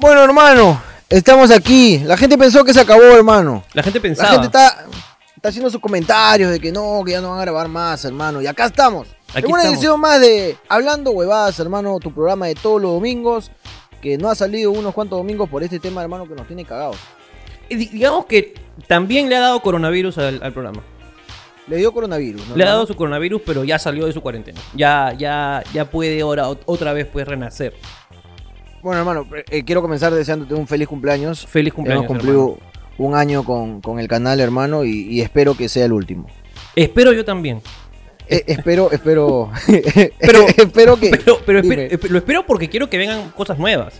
Bueno, hermano, estamos aquí. La gente pensó que se acabó, hermano. La gente pensaba. La gente está, está haciendo sus comentarios de que no, que ya no van a grabar más, hermano. Y acá estamos. Aquí en una estamos. edición más de Hablando Huevadas, hermano, tu programa de todos los domingos. Que no ha salido unos cuantos domingos por este tema, hermano, que nos tiene cagados. Y Digamos que también le ha dado coronavirus al, al programa. Le dio coronavirus, ¿no? Le ha dado su coronavirus, pero ya salió de su cuarentena. Ya, ya, ya puede ahora ot- otra vez pues renacer. Bueno, hermano, eh, quiero comenzar deseándote un feliz cumpleaños. Feliz cumpleaños. Hemos cumplido un año con, con el canal, hermano, y, y espero que sea el último. Espero yo también. Eh, espero, espero. Pero- espero que. Pero, lo espero porque quiero que vengan cosas nuevas.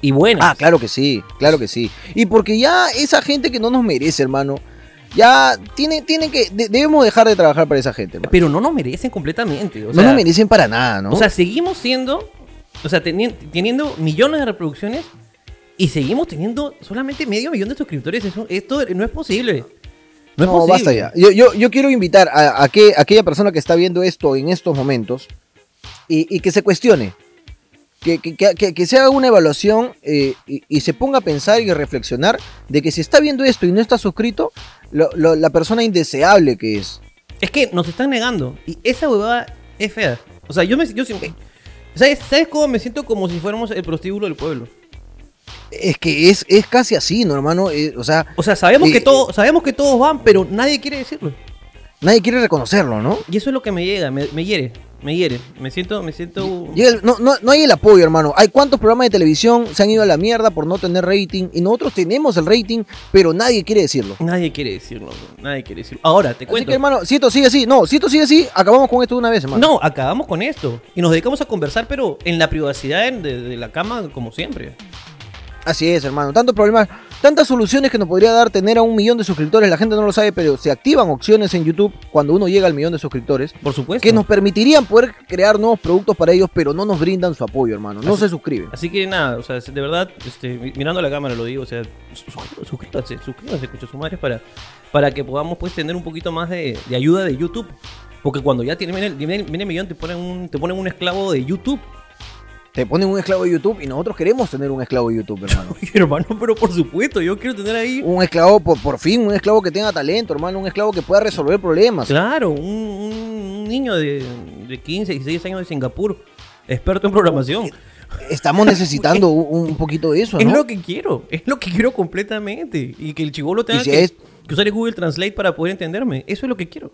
Y buenas. Ah, claro que sí, claro que sí. Y porque ya esa gente que no nos merece, hermano, ya tiene, tiene que. de- debemos dejar de trabajar para esa gente, hermano. Pero no nos merecen completamente. O no nos merecen para nada, ¿no? O sea, seguimos siendo. O sea, teni- teniendo millones de reproducciones. Y seguimos teniendo solamente medio millón de suscriptores. Eso, esto no es posible. No, es No, posible. basta ya. Yo, yo, yo quiero invitar a, a que, a aquella persona que está viendo esto en estos momentos y, y que se cuestione. Que, que- que- que- se haga una evaluación eh, y, y se ponga a pensar y a reflexionar de que si está viendo esto y no está suscrito, lo- lo- la persona indeseable que es. Es que nos están negando. Y esa huevada es fea. O sea, yo me. Yo, ¿sabes, ¿Sabes cómo me siento como si fuéramos el prostíbulo del pueblo? Es que es, es casi así, ¿no, hermano? Eh, o sea, O sea, sabemos, Eh, que todo, sabemos que todos van, pero nadie quiere decirlo. Nadie quiere reconocerlo, ¿no? Y eso es lo que me llega, me, me hiere. Me hiere. Me siento. Me siento. Llega el- no, no, no hay el apoyo, hermano. Hay cuántos programas de televisión se han ido a la mierda por no tener rating y nosotros tenemos el rating, pero nadie quiere decirlo. Nadie quiere decirlo. bro. Nadie quiere decirlo. Ahora, te Así cuento. que, hermano, si esto sigue así, no, si esto sigue así, acabamos con esto de una vez, hermano. No, acabamos con esto. Y nos dedicamos a conversar, pero en la privacidad en- de, de la cama, como siempre. Así es, hermano. Tantos problemas, tantas soluciones que nos podría dar tener a un millón de suscriptores. La gente no lo sabe, pero se activan opciones en YouTube cuando uno llega al millón de suscriptores Por supuesto. que nos permitirían poder crear nuevos productos para ellos, pero no nos brindan su apoyo, hermano. No Así- se suscriben. Así que nada, o sea, de verdad, este, mi- mirando a la cámara lo digo, o sea, su- su- suscríbanse, suscríbanse, escucha su madre, para, para que podamos pues tener un poquito más de, de ayuda de YouTube. Porque cuando ya tiene, viene, viene- viene millón, te ponen, un, te ponen un esclavo de YouTube. Te ponen un esclavo de YouTube y nosotros queremos tener un esclavo de YouTube, hermano. Oye, hermano, pero por supuesto, yo quiero tener ahí, un esclavo, por, por fin, un esclavo que tenga talento, hermano. Un esclavo que pueda resolver problemas. claro, un, niño de, de 15, 16 años de Singapur, experto en programación. Estamos necesitando un, un poquito de eso, Es ¿no? lo que quiero, es lo que quiero completamente. Y que el chivolo tenga si que, es- que usar el Google Translate para poder entenderme. Eso es lo que quiero.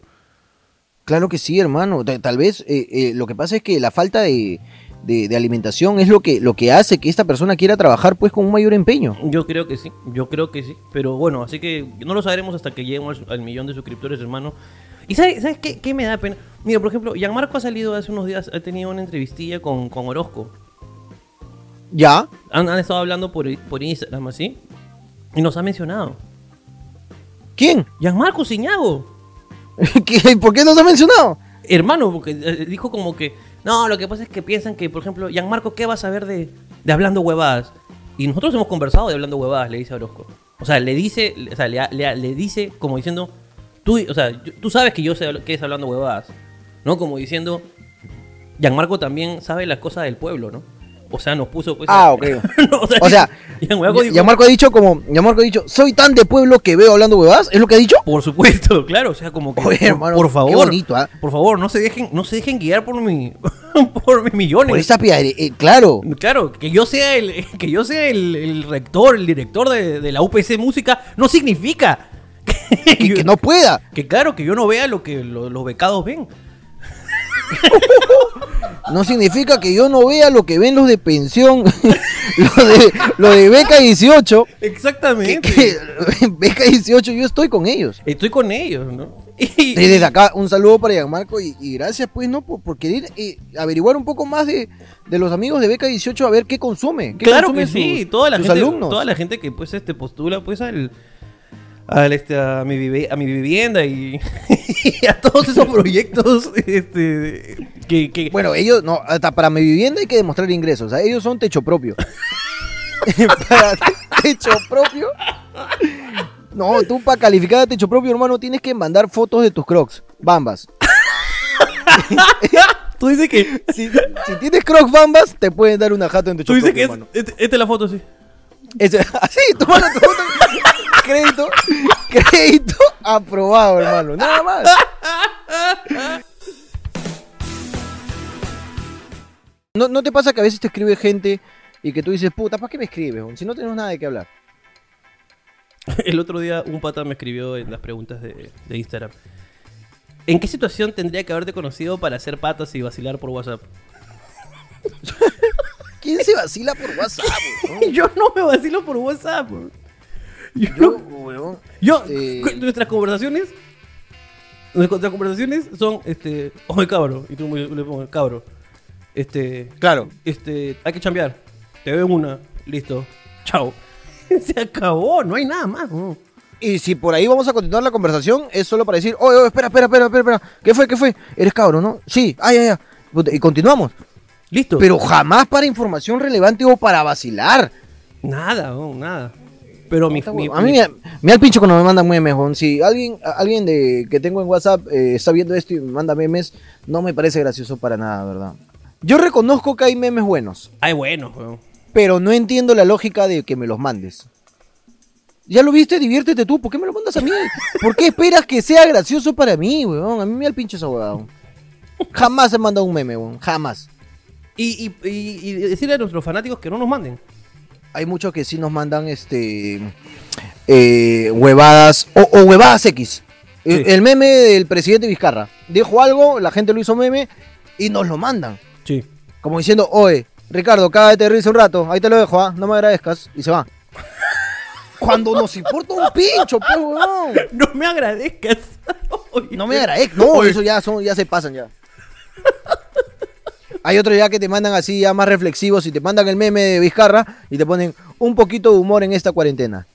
Claro que sí, hermano. Ta- Tal vez eh, eh, lo que pasa es que la falta de, de- de alimentación es lo que, lo que hace que esta persona quiera trabajar pues con un mayor empeño. Yo creo que sí, yo creo que sí. Pero bueno, así que no lo sabremos hasta que lleguemos al, al millón de suscriptores, hermano. ¿Y sabes, sabes qué, qué me da pena? Mira, por ejemplo, Gianmarco ha salido hace unos días, ha tenido una entrevistilla con, con Orozco. ¿Ya? Han, han estado hablando por, por Instagram, así. Y nos ha mencionado. ¿Quién? Gianmarco Ciñago. ¿Qué- ¿Por qué no se ha mencionado? Hermano, porque eh, dijo como que, no, lo que pasa es que piensan que, por ejemplo, Gianmarco, ¿qué va a saber de, de hablando huevadas? Y nosotros hemos conversado de hablando huevadas, le dice a Orozco. O sea, le dice, o sea, le, le- le dice como diciendo, tú, o sea, tú sabes que yo sé que es hablando huevadas, ¿no? Como diciendo, Gianmarco también sabe las cosas del pueblo, ¿no? O sea, nos puso pues... Ah, ok. No, O sea, Gianmarco dijo, Gianmarco ha dicho como, Gianmarco ha dicho, soy tan de pueblo que veo hablando huevadas, ¿es lo que ha dicho? Por supuesto, claro, o sea, como que Oye, por, hermano, por qué favor, bonito, ¿ah? por favor, no se dejen, no se dejen guiar por mi, por mis millones. Por esa piedra, eh, claro. Claro, que yo sea el, que yo sea el, el rector, el director de, de la UPC Música, no significa que, Que, que no pueda. que claro, que yo no vea lo que lo- los becados ven. No significa que yo no vea lo que ven los de pensión, lo de, lo de beca 18. Que, Exactamente. que beca 18, yo estoy con ellos. Estoy con ellos, ¿no? Y, desde acá, un saludo para Gianmarco y, y gracias, pues, ¿no? Por, por querer eh, averiguar un poco más de, de los amigos de Beca 18 a ver qué consume. qué claro que sí, toda la gente, alumnos. toda la gente que pues este postula pues al, este, a mi a mi vivienda y, y a todos esos proyectos este que, que Bueno, ellos, no, hasta para mi vivienda hay que demostrar ingresos. O sea, ellos son techo propio. para techo propio. No, tú para calificar a techo propio, hermano, tienes que mandar fotos de tus crocs, bambas. tú dices que Si, si tienes crocs bambas, te pueden dar una jato en techo tú dices que propio, es, hermano. este- esta es la foto sí. Ese- así, tu foto. Crédito, crédito aprobado, hermano. Nada más. ¿No, ¿No te pasa que a veces te escribe gente y que tú dices, puta, ¿para qué me escribes? Si no tenemos nada de qué hablar. El otro día un pata me escribió en las preguntas de, de Instagram. ¿En qué situación tendría que haberte conocido para hacer patas y vacilar por WhatsApp? ¿Quién se vacila por WhatsApp? Yo no me vacilo por WhatsApp. Yo, Yo, weón, yo- eh, cu- nuestras conversaciones, nuestras conversaciones son, este, oye cabro, y tú le pongo, cabro, este, Claro. este, hay que chambear, te veo en una, listo, chao. Se acabó, no hay nada más. Y si por ahí vamos a continuar la conversación, es solo para decir, oye, oye, espera, espera, espera, espera, espera. ¿Qué fue? ¿Qué fue? Eres cabro, ¿no? Sí, ah, ya, ya. Puta, Y continuamos. Listo. Pero jamás para información relevante o para vacilar. Nada, nada. Pero mi, mi- a mí me, me da el pincho cuando me mandan memes, weón. Si alguien, alguien de, que tengo en WhatsApp eh, está viendo esto y me manda memes, no me parece gracioso para nada, ¿verdad? Yo reconozco que hay memes buenos, Ay, bueno, weón. pero no entiendo la lógica de que me los mandes. Ya lo viste, diviértete tú, ¿por qué me lo mandas a mí? ¿Por qué esperas que sea gracioso para mí, weón? A mí me da el pincho esa weón. Jamás he mandado un meme, weón, jamás. Y, y, y- y decirle a nuestros fanáticos que no nos manden. Hay muchos que sí nos mandan este eh, huevadas o, o huevadas X. El, meme del presidente Vizcarra. Dijo algo, la gente lo hizo meme y nos lo mandan. Sí. Como diciendo, oye, Ricardo, cágate de risa un rato, ahí te lo dejo, ¿ah? no me agradezcas. Y se va. Cuando nos importa un pincho, pues, weón. No me agradezcas. Oye, No me agradezcas. No, Oye. eso ya, son, ya se pasan ya. Hay otros ya que te mandan así, ya más reflexivos, y te mandan el meme de Vizcarra y te ponen un poquito de humor en esta cuarentena.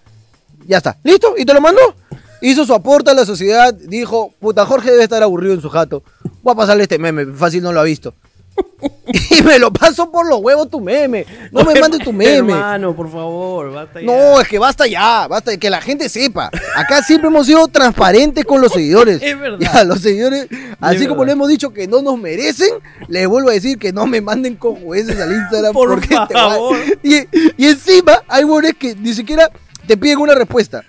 Ya está. ¿Listo? ¿Y te lo mandó? Hizo su aporte a la sociedad, dijo, puta, Jorge debe estar aburrido en su jato. Voy a pasarle este meme, fácil no lo ha visto. y me lo paso por los huevos tu meme. No me mandes tu meme. Hermano, por favor, basta ya. No, es que basta ya, basta, que la gente sepa. Acá siempre hemos sido transparentes con los seguidores. Es verdad. Ya, los seguidores, así como verdad. le hemos dicho que no nos merecen, les vuelvo a decir que no me manden con jueces al Instagram. Por porque te va- favor. Y, y encima hay huevones que ni siquiera te piden una respuesta.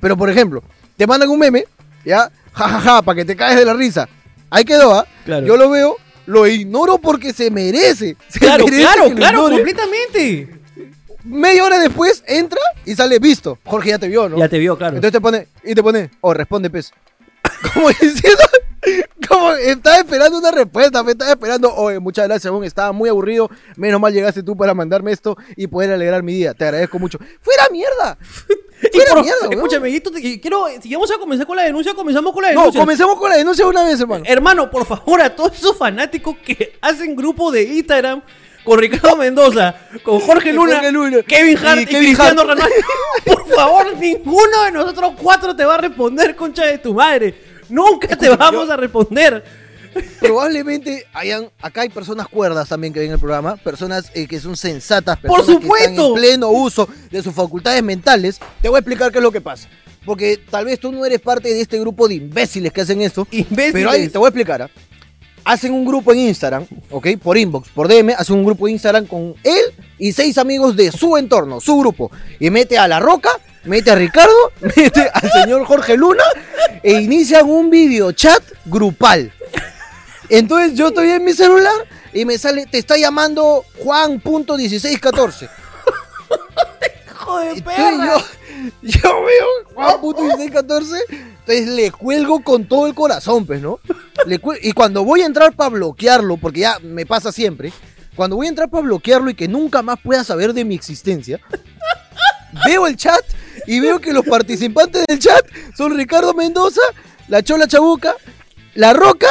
Pero por ejemplo, te mandan un meme, ya, jajaja, para que te caes de la risa. Ahí quedó, ¿ah? Claro. Yo lo veo, lo ignoro porque se merece. Se Claro, merece claro, claro, completamente. Media hora después entra y sale visto. Jorge ya te vio, ¿no? Ya te vio, claro. Entonces te pone, y te pone, oh, responde, pez. Como diciendo, como estaba esperando una respuesta, me estaba esperando, oye, muchas gracias, weón, estaba muy aburrido, menos mal llegaste tú para mandarme esto y poder alegrar mi día, te agradezco mucho. ¡Fuera mierda! Y ¡Fuera por- mierda, escúchame, te- quiero, si vamos a comenzar con la denuncia, comenzamos con la No, denuncia. comencemos con la denuncia una vez, hermano. Hermano, por favor, a todos esos fanáticos que hacen grupo de Instagram con Ricardo Mendoza, con Jorge Y Luna, Jorge Luna. Kevin Y Hart y, Kevin Cristiano Hart. Ronaldo. Por favor, ninguno de nosotros cuatro te va a responder, concha de tu madre. Nunca te vamos a responder. Probablemente hayan, acá hay personas cuerdas también que ven el programa, personas eh, que son sensatas, ¡Por personas que están supuesto! en pleno uso de sus facultades mentales. Te voy a explicar qué es lo que pasa. Porque tal vez tú no eres parte de este grupo de imbéciles que hacen esto. Imbéciles. Pero ahí te voy a explicar. ¿ah? Hacen un grupo en Instagram, ¿ok? Por inbox, por DM, hacen un grupo en Instagram con él y seis amigos de su entorno, su grupo. Y mete a La Roca, mete a Ricardo, mete al señor Jorge Luna e inician un videochat grupal. Entonces yo estoy en mi celular y me sale, te está llamando Juan.1614. Hijo de Entonces perra. yo, yo veo Juan.1614, entonces le cuelgo con todo el corazón, pues, ¿no? Le y cuando voy a entrar para bloquearlo, porque ya me pasa siempre, cuando voy a entrar para bloquearlo y que nunca más pueda saber de mi existencia, veo el chat y veo que los participantes del chat son Ricardo Mendoza, la Chola Chabuca, La Roca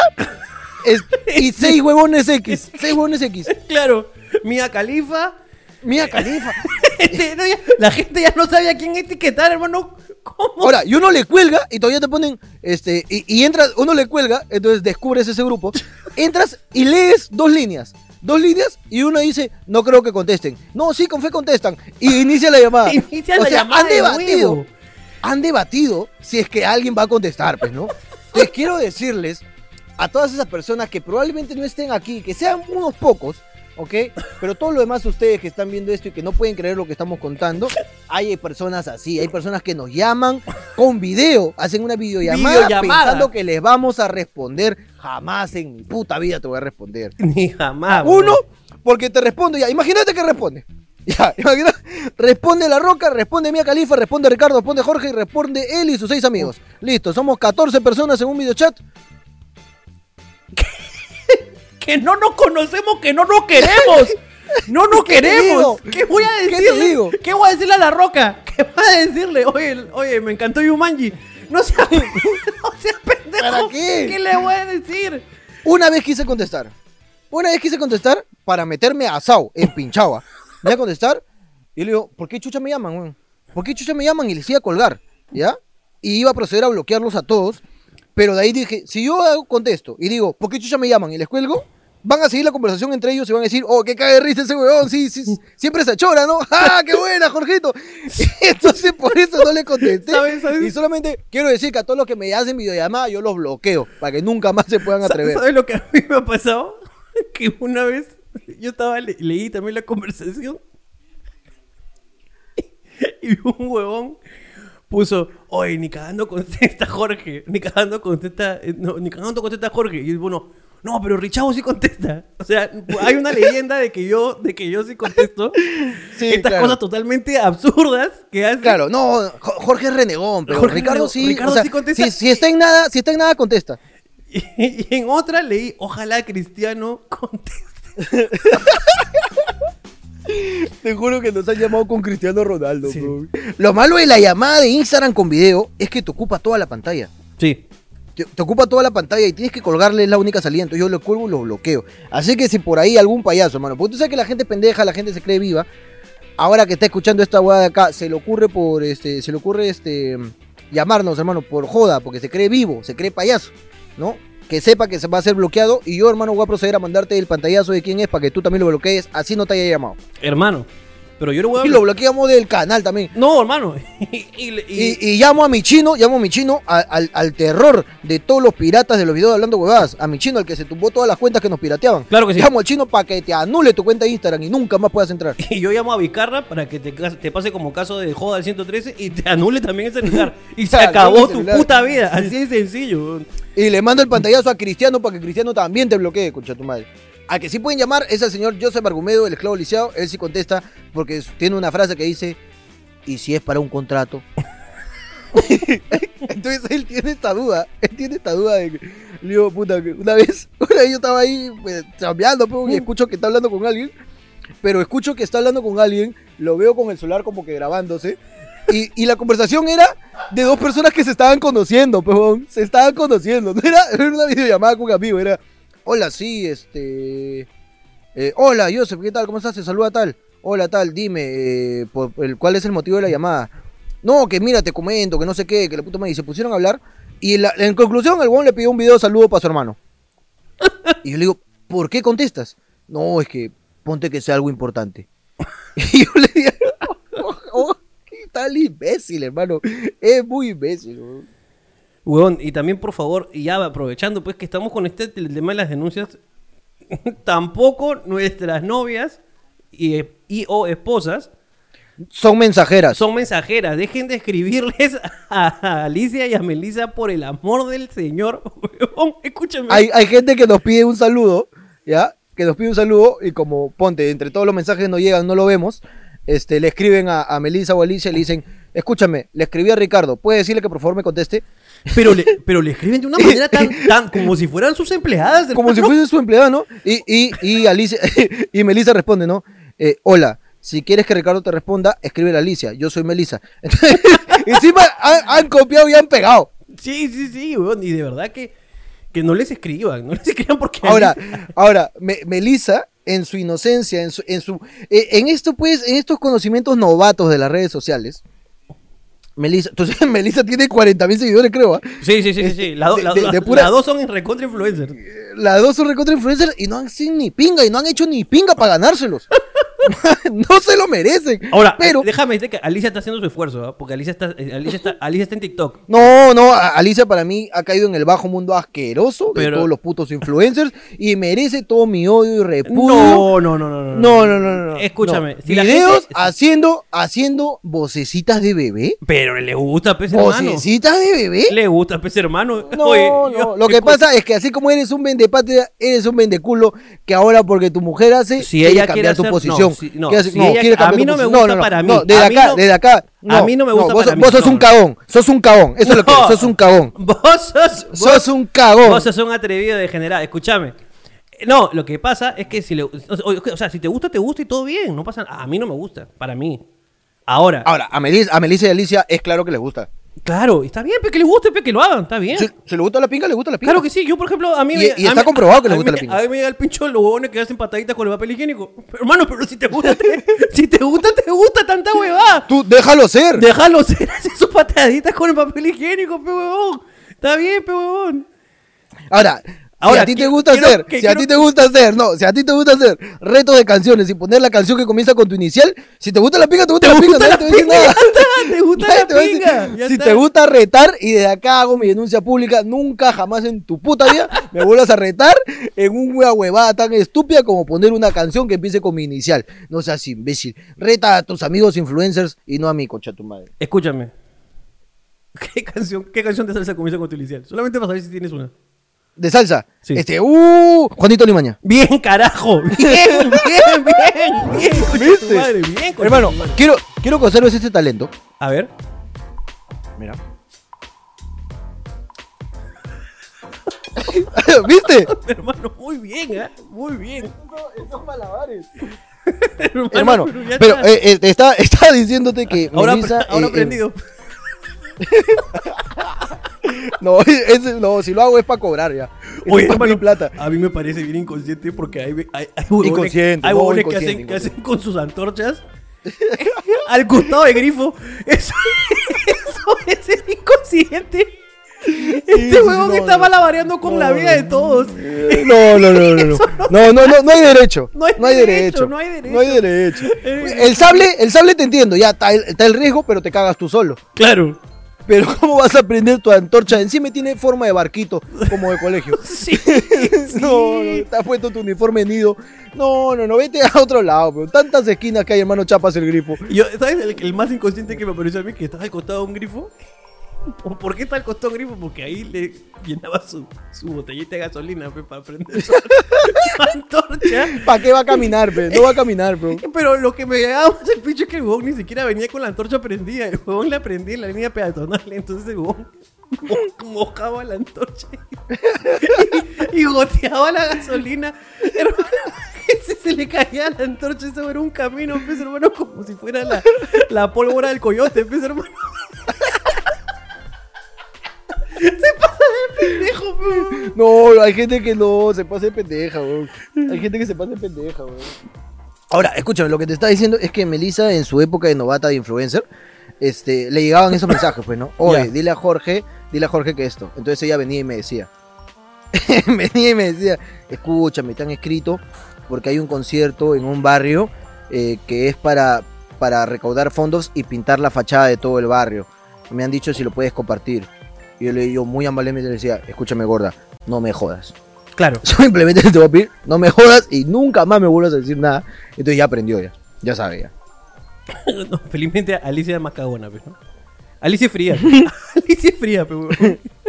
es- y seis huevones X. Seis huevones X. Claro, Mía Califa. Mía Califa. Este, La gente ya no sabía quién etiquetar, hermano. ¿Cómo? Ahora, y uno le cuelga y todavía te ponen, este, y, y entras, uno le cuelga, entonces descubres ese grupo, entras y lees dos líneas. Dos líneas y uno dice, no creo que contesten. No, sí, con fe contestan. Y inicia la llamada. Inicia o la sea, llamada han de debatido. Han debatido si es que alguien va a contestar, pues, ¿no? Les quiero decirles a todas esas personas que probablemente no estén aquí, que sean unos pocos, ¿ok? Pero todo lo demás ustedes que están viendo esto y que no pueden creer lo que estamos contando, hay personas así, hay personas que nos llaman con video, hacen una videollamada, Videollamada. pensando que les vamos a responder. Jamás en mi puta vida te voy a responder. Ni jamás. Uno, porque te respondo ya. Imagínate que responde. Ya, imagínate. Responde La Roca, responde Mia Califa, responde Ricardo, responde Jorge y responde él y sus seis amigos. Listo, somos 14 personas en un videochat. Que no nos conocemos, que no nos queremos. No nos ¿Qué queremos. ¿Qué voy a ¿Qué te decirle? digo? ¿Qué voy a decirle a la roca? ¿Qué voy a decirle? Oye, oye, me encantó Yumanji. No seas, no seas pendejo. ¿Para qué? ¿Qué le voy a decir? Una vez quise contestar. Una vez quise contestar para meterme a asado en Pinchaba. Me voy a contestar y le digo, ¿por qué chucha me llaman? ¿Por qué chucha me llaman? Y les iba a colgar, ¿ya? Y iba a proceder a bloquearlos a todos. Pero de ahí dije, si yo contesto y digo, ¿por qué chucha me llaman? Y les cuelgo, van a seguir la conversación entre ellos y van a decir, oh, qué caga de risa ese weón, sí, sí, siempre se achora, ¿no? ¡Ah, qué buena, Jorgito! Entonces por eso no le contesté. ¿Sabes, sabes? Y solamente quiero decir que a todos los que me hacen videollamada yo los bloqueo, para que nunca más se puedan atrever. ¿Sabes lo que a mí me ha pasado? Que una vez yo estaba, le- leí también la conversación y un huevón puso, oye, ni cagando contesta Jorge, ni cagando contesta, eh, no, ni cagando contesta Jorge. Y bueno, no, pero Richavo sí contesta. O sea, hay una leyenda de que yo, de que yo sí contesto Sí, estas claro. cosas totalmente absurdas que hace. Claro, no, Jo- Jorge es renegón, pero Jorge Ricardo sí, Ricardo o sea, sí contesta. Si, si está en nada, si está en nada, contesta. Y, y en otra leí, ojalá Cristiano conteste. Te juro que nos han llamado con Cristiano Ronaldo. Sí. bro. Lo malo de la llamada de Instagram con video es que te ocupa toda la pantalla. Sí. Te, te ocupa toda la pantalla y tienes que colgarle es la única salida. Entonces yo lo cuelgo y lo bloqueo. Así que si por ahí algún payaso, hermano, porque tú sabes que la gente pendeja, la gente se cree viva. Ahora que está escuchando esta hueá de acá, se le ocurre por este, se le ocurre este llamarnos, hermano, por joda, porque se cree vivo, se cree payaso, ¿no? Que sepa que se va a ser bloqueado y yo, hermano, voy a proceder a mandarte el pantallazo de quién es para que tú también lo bloquees, así no te haya llamado. Hermano, pero yo le voy a Y lo bloqueamos del canal también. No, hermano. y, y- llamo a mi chino, llamo a mi chino a- al, al terror de todos los piratas de los videos de hablando huevadas. A mi chino, al que se tumbó todas las cuentas que nos pirateaban. Claro que sí. Llamo al chino para que te anule tu cuenta de Instagram y nunca más puedas entrar. y yo llamo a Vicarra para que te, pase como caso de joda al 113 y te anule también ese celular. Y se acabó tu puta vida. Así de sencillo. Y le mando el pantallazo a Cristiano para que Cristiano también te bloquee, concha tu madre. Al que sí pueden llamar es al señor Joseph Argumedo, el esclavo lisiado. Él sí contesta porque tiene una frase que dice: ¿Y si es para un contrato? Entonces él tiene esta duda. Él tiene esta duda de que. Digo, puta, una vez, una vez yo estaba ahí pues, chambeando, pues, y escucho que está hablando con alguien. Pero escucho que está hablando con alguien, lo veo con el celular como que grabándose. Y, y la conversación era de dos personas que se estaban conociendo, pejón. Se estaban conociendo. No era, era una videollamada con un amigo, era. Hola, sí, este. eh, hola, Joseph, ¿qué tal? ¿Cómo estás? Te saluda tal. Hola, tal, dime, eh, por- el, ¿cuál es el motivo de la llamada? No, que mira, te comento, que no sé qué, que la puta madre. Y se pusieron a hablar. Y en, la- en conclusión, el weón le pidió un video de saludo para su hermano. Y yo le digo, ¿por qué contestas? No, es que ponte que sea algo importante. Y yo le dije, oh, oh, qué tal imbécil, hermano. Es muy imbécil, weón. Weón, y también por favor, y ya aprovechando pues que estamos con este el tema de las denuncias, tampoco nuestras novias y, y o esposas Son mensajeras. son mensajeras. Dejen de escribirles a Alicia y a Melissa por el amor del Señor. Weón, escúchame. Hay, hay gente que nos pide un saludo, ¿ya? Que nos pide un saludo y como, ponte, entre todos los mensajes que nos llegan, no lo vemos, este, le escriben a, a Melissa o a Alicia y le dicen, escúchame, le escribí a Ricardo, ¿puede decirle que por favor me conteste? Pero le, pero le escriben de una manera tan, tan como si fueran sus empleadas. Como si hermano. fuese su empleada, ¿no? Y, y, y Alicia, y Melissa responde, ¿no? Eh, hola, si quieres que Ricardo te responda, escribe a Alicia, yo soy Melissa. Entonces, encima han, han copiado y han pegado. Sí, sí, sí, weón. Y de verdad que, que no les escriban. No les escriban porque. Ahora, Alicia- ahora, Me- Melissa, en su inocencia, en su, en su, eh, en esto pues, en estos conocimientos novatos de las redes sociales, Melissa, entonces Melissa tiene 40 mil seguidores, creo, ¿ah? Sí, sí, sí, sí. sí. La do- la- pura- Las dos son recontra influencers. Las dos son recontra influencers y no han sido ni pinga y no han hecho ni pinga para ganárselos. no se lo merecen. Ahora, pero déjame decirte que Alicia está haciendo su esfuerzo, ¿ah? porque Alicia está, eh, Alicia, está, Alicia está en TikTok. No, no, Alicia para mí ha caído en el bajo mundo asqueroso de Pero- todos los putos influencers y merece todo mi odio y repudio. No, no, no, no, no. No, no, no, no. Escúchame, No. si la Videos gente- haciendo, haciendo vocecitas de bebé. Pero le gusta, pez hermano. ¿Vocecitas de bebé? Le gusta, pez hermano. No, Oye, no. yo- Lo que pasa es que así como eres un vendepatria, eres un vendeculo que ahora porque tu mujer hace, Si quiere ella cambiar quiere tu hacer- posición. No, si- no, ella- a mí no me gusta para mí. No, desde acá, no- desde acá. a mí no me gusta vos, para mí, Vos sos un cagón, sos un cagón. Eso es lo que sos un cagón. Vos sos, Sos vos- un cagón. Vos sos un atrevido degenerado. Escúchame. No, lo que pasa es que si le, o, o sea, si te gusta, te gusta y todo bien. No pasa A mí no me gusta, para mí. Ahora, Ahora, a Melissa, a Melissa y Alicia es claro que les gusta. Claro, está bien, pe, que le guste, pe, que lo hagan, está bien. Si, si le gusta la pinga, le gusta la pinga. Claro que sí, yo por ejemplo, a mí Y- me- y está mí- comprobado que le gusta mí- la pinga. A mí me llega el pincho los huevones que hacen pataditas con el papel higiénico. Pero, hermano, pero si te gusta, te, si te gusta, te gusta tanta huevada. Tú déjalo ser. Déjalo ser, hacer sus pataditas con el papel higiénico, pe huevón. Está bien, pe huevón. Ahora, Ahora, si a ti te gusta quiero- hacer, que si a ti te gusta hacer, no, si a ti te gusta hacer retos de canciones y poner la canción que comienza con tu inicial, si te gusta la pinga, te gusta Te la pinga, nadie la te pinga, nada. te gusta la pinga, Si está. te gusta retar y desde acá hago mi denuncia pública, nunca jamás en tu puta vida me vuelvas a retar en una huevada tan estúpida como poner una canción que empiece con mi inicial. No seas imbécil. Reta a tus amigos influencers y no a mi cocha tu madre. Escúchame. ¿Qué canción, ¿Qué canción de salsa comienza con tu inicial? Solamente para saber si tienes una. De salsa. Sí. Este, uh, Juanito Limaña. Bien, carajo. Bien, bien, bien. Bien, ¿Viste? madre, bien, Hermano, quiero, quiero que observes este talento. A ver. Mira. ¿Viste? Hermano, muy bien, ¿eh? Muy bien. Esos malabares. Hermano, pero está. eh, eh, está, está diciéndote que ahora, Melissa, ahora eh, aprendido. No, ese- no, si lo hago es para cobrar ya. Es Oye, pa' hermano, mi plata. a mí me parece bien inconsciente porque hay, hay, hay huevones, hay que, hacen, que hacen con sus antorchas al costado de grifo. Eso, eso es inconsciente. Este huevón no, está malabareando con la vida de todos. No, no, no, no, no. No, no, no, no hay derecho. No hay derecho, no hay derecho. No hay derecho. Eh. El sable, el sable te entiendo, ya está el riesgo, pero te cagas tú solo. Claro. Pero ¿cómo vas a prender tu antorcha? Encima tiene forma de barquito, como de colegio. Sí. No, no, has puesto tu uniforme nido. No, no, no, vete a otro lado, pero tantas esquinas que hay, hermano, chapas el grifo. Yo, ¿Sabes el, el más inconsciente que me pareció a mí? Que estaba al costado de un grifo. ¿Por por qué está al costado de un grifo? Porque ahí le llenaba su, su botellita de gasolina pe, para prender su, su antorcha. ¿Para qué va a caminar, pe? No va a caminar, bro. Pero lo que me llegaba más el pincho es que el huevón ni siquiera venía con la antorcha prendida. El huevón la prendía en la línea peatonal. Entonces el huevón mo- mojaba la antorcha y, y goteaba la gasolina. Hermano, ese se le caía la antorcha. Eso era un camino, pues, hermano, como si fuera la, la pólvora del coyote, pues, hermano. Se pasa de pendejo, pues. No, hay gente que no, se pasa de pendeja, weón. Hay gente que se pasa de pendeja, weón. Ahora, escúchame, lo que te está diciendo es que Melissa en su época de novata de influencer, este, le llegaban esos mensajes, pues, ¿no? Oye, dile a Jorge, dile a Jorge que esto. Entonces ella venía y me decía, venía y me decía, escúchame, te han escrito porque hay un concierto en un barrio eh, que es para, para recaudar fondos y pintar la fachada de todo el barrio. Me han dicho si lo puedes compartir. Y yo le yo muy amablemente le decía, escúchame gorda, no me jodas. Claro. Simplemente te voy a pedir, no me jodas y nunca más me vuelvas a decir nada. Entonces ya aprendió ya, ya sabe ya. No, felizmente Alicia es más cagona, pues, ¿no? Alicia es fría. Alicia es fría, pero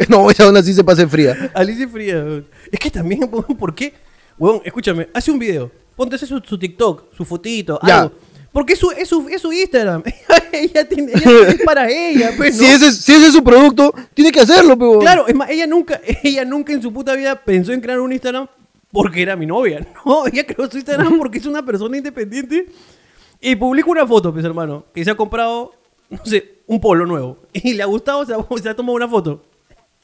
No, esa onda sí se pasa en fría. Alicia es fría. Es que también, ¿por qué? Weón, escúchame, hace un video. Ponte ese su, su TikTok, su fotito, Ya. algo. Porque es su, es su, es su Instagram. ella tiene, ella es para ella, pues, ¿no? Si, ese, es- si ese es su producto, tiene que hacerlo, pero... Claro, es más, ella nunca, ella nunca en su puta vida pensó en crear un Instagram porque era mi novia. No, ella creó su Instagram porque es una persona independiente y publica una foto, pues hermano, que se ha comprado, no sé, un polo nuevo. Y le ha gustado, se ha, se ha tomado una foto.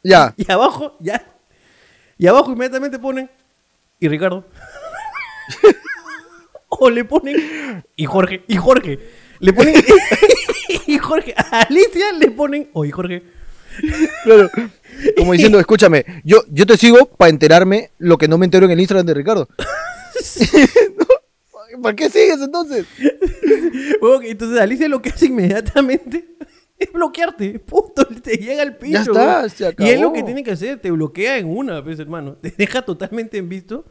Ya. Y abajo, ya. Y abajo inmediatamente ponen. Y Ricardo. O le ponen. Y Jorge. Y Jorge. Le ponen. y Jorge. A Alicia le ponen. O y Jorge. Claro. Como diciendo, escúchame, yo, yo te sigo para enterarme lo que no me entero en el Instagram de Ricardo. ¿Para qué sigues entonces? Entonces Alicia lo que hace inmediatamente es bloquearte. Punto. Te llega el pincho. Ya está, se Y es lo acabó. que tiene que hacer. Te bloquea en una, pues, hermano. Te deja totalmente en visto.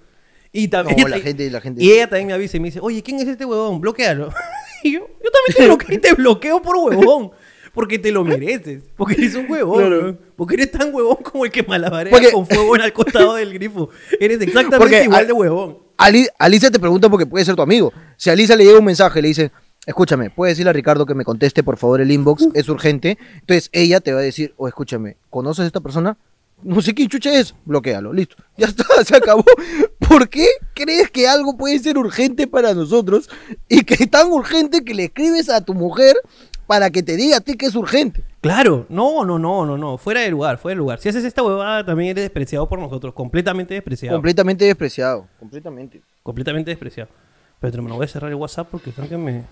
Y también. No, la gente, la gente. Y ella también me avisa y me dice, oye, ¿quién es este huevón? Bloquealo. Y yo, yo también te bloqueo te bloqueo por huevón. Porque te lo mereces. Porque eres un huevón. Claro. Porque eres tan huevón como el que malabarea Porque- con fuego en el costado del grifo. Eres exactamente Porque igual al- de huevón. Ali- Alicia te pregunta porque puede ser tu amigo. Si a Alicia le llega un mensaje, le dice, escúchame, puedes decirle a Ricardo que me conteste por favor el inbox, es urgente. Entonces ella te va a decir, o escúchame, ¿conoces a esta persona? No sé quién chucha es, bloquealo, listo. Ya está, se acabó. ¿Por qué crees que algo puede ser urgente para nosotros y que es tan urgente que le escribes a tu mujer para que te diga a ti que es urgente? Claro, no, no, no, no, no, fuera de lugar, fuera de lugar. Si haces esta huevada también eres despreciado por nosotros, completamente despreciado. Completamente despreciado, completamente. completamente despreciado. Pero hermano, voy a cerrar el WhatsApp porque están que me.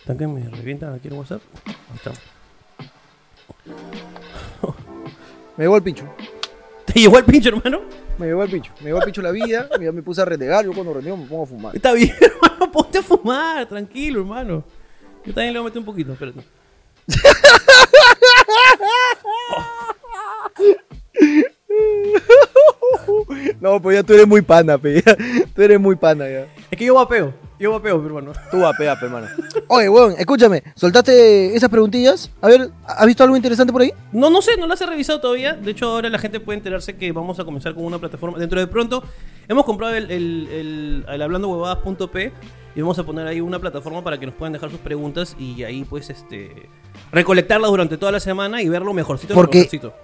Están que me revientan aquí el WhatsApp. Ahí está. Me llevó el pincho. ¿Te llegó el pincho, hermano? Me llevó el pincho. Me llevó el pincho la vida. Me puse a renegar. Yo cuando renego me pongo a fumar. Está bien, hermano, ponte a fumar, tranquilo, hermano. Yo también le voy a meter un poquito, espérate. No, pues ya tú eres muy pana, pe. ya. Tú eres muy pana ya. Es que yo vapeo, yo vapeo, hermano. Tú vapea, pe, hermano. Oye, weón, escúchame. ¿Soltaste esas preguntillas? A ver, ¿has visto algo interesante por ahí? No, no sé, no las he revisado todavía. De hecho, ahora la gente puede enterarse que vamos a comenzar con una plataforma. Dentro de pronto, hemos comprado el, el, el, el hablandohuevadas.p y vamos a poner ahí una plataforma para que nos puedan dejar sus preguntas y ahí, pues, este. recolectarlas durante toda la semana y ver lo mejorcito Porque- mejorcito.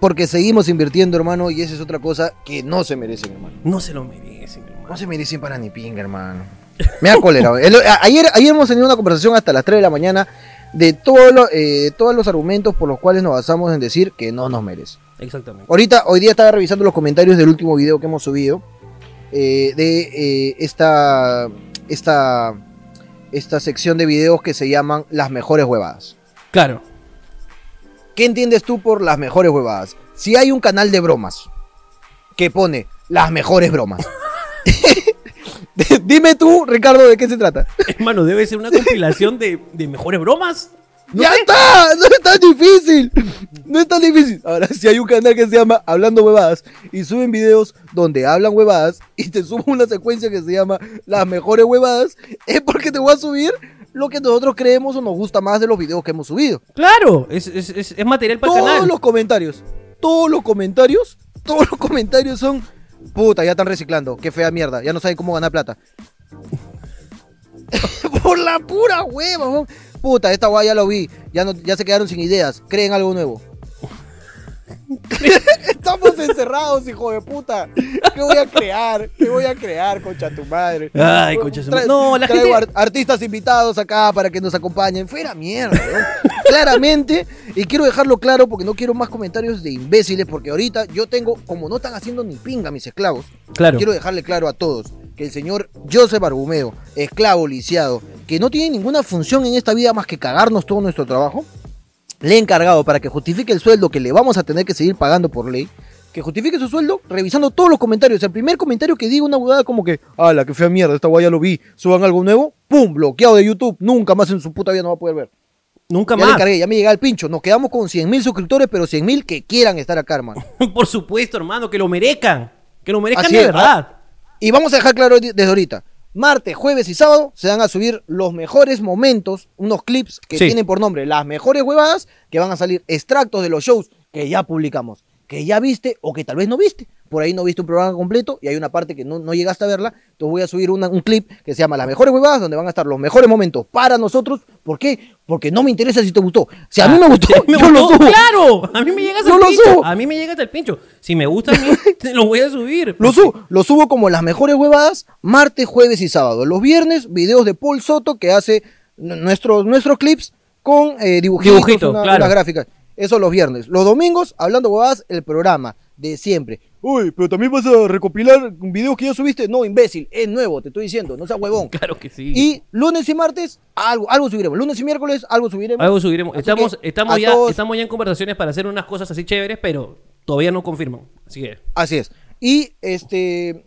Porque seguimos invirtiendo, hermano, y esa es otra cosa que no se merecen, hermano. No se lo merecen, hermano. No se merecen para ni pinga, hermano. Me da cólera. El- ayer, ayer hemos tenido una conversación hasta las 3 de la mañana de todo lo- eh, todos los argumentos por los cuales nos basamos en decir que no nos merece. Exactamente. Ahorita, hoy día estaba revisando los comentarios del último video que hemos subido eh, de eh, esta, esta, esta sección de videos que se llaman las mejores huevadas. Claro. ¿Qué entiendes tú por las mejores huevadas? Si hay un canal de bromas que pone las mejores bromas. Dime tú, Ricardo, de qué se trata. Hermano, debe ser una compilación de, de mejores bromas. No ¡Ya sé. está! ¡No es tan difícil! No es tan difícil. Ahora, si hay un canal que se llama Hablando Huevadas y suben videos donde hablan huevadas y te subo una secuencia que se llama Las mejores huevadas, es porque te voy a subir lo que nosotros creemos o nos gusta más de los videos que hemos subido. Claro, es, es, es, es material para el Todos canal. los comentarios, todos los comentarios, todos los comentarios son puta, ya están reciclando, qué fea mierda, ya no saben cómo ganar plata. Por la pura hueva, puta, esta guay ya lo vi, ya no, ya se quedaron sin ideas, creen algo nuevo. Estamos encerrados, hijo de puta. ¿Qué voy a crear? ¿Qué voy a crear, concha tu madre? Ay, concha su madre. No, la traigo gente- ar- artistas invitados acá para que nos acompañen. Fuera mierda, weón. Claramente, y quiero dejarlo claro porque no quiero más comentarios de imbéciles, porque ahorita yo tengo, como no están haciendo ni pinga mis esclavos, Claro. quiero dejarle claro a todos que el señor Joseph Argumeo, esclavo lisiado, que no tiene ninguna función en esta vida más que cagarnos todo nuestro trabajo, le he encargado para que justifique el sueldo que le vamos a tener que seguir pagando por ley, que justifique su sueldo revisando todos los comentarios. El primer comentario que diga una huevada como que, ala, qué fea mierda, esta guay ya lo vi, suban algo nuevo, pum, bloqueado de YouTube, nunca más en su puta vida no va a poder ver. Nunca Ya le más. encargué, ya me llega el pincho, nos quedamos con 100 mil suscriptores, pero 100 mil que quieran estar acá, hermano. Por supuesto, hermano, que lo merezcan. Que lo merezcan Así de es, verdad. Y vamos a dejar claro desde ahorita. Martes, jueves y sábado se van a subir los mejores momentos, unos clips que Sí. tienen por nombre las mejores huevadas, que van a salir extractos de los shows que ya publicamos, que ya viste o que tal vez no viste. Por ahí no viste un programa completo y hay una parte que no, no llegaste a verla. Entonces voy a subir una- un clip que se llama Las mejores huevadas, donde van a estar los mejores momentos para nosotros. ¿Por qué? Porque no me interesa si te gustó. Si a mí me gustó, Ah, Me yo lo gustó, subo. Claro, a mí me llega hasta el pincho. subo. A mí me llega hasta el pincho. Si me gusta a mí, te lo voy a subir. Lo subo, lo subo como las mejores huevadas, martes, jueves y sábado. Los viernes, videos de Paul Soto que hace nuestros, nuestros clips con eh, dibujitos, Dibujito, una- claro. unas gráficas. Eso los viernes. Los domingos, hablando huevadas, el programa de siempre. Uy, pero también vas a recopilar videos que ya subiste. No, imbécil, es nuevo, te estoy diciendo, no seas huevón. Claro que sí. Y lunes y martes, algo, algo subiremos. Lunes y miércoles, algo subiremos. Algo subiremos. Así Estamos, estamos, ya, todos- estamos ya en conversaciones para hacer unas cosas así chéveres, pero todavía no confirman. Así que. Así es. Y este,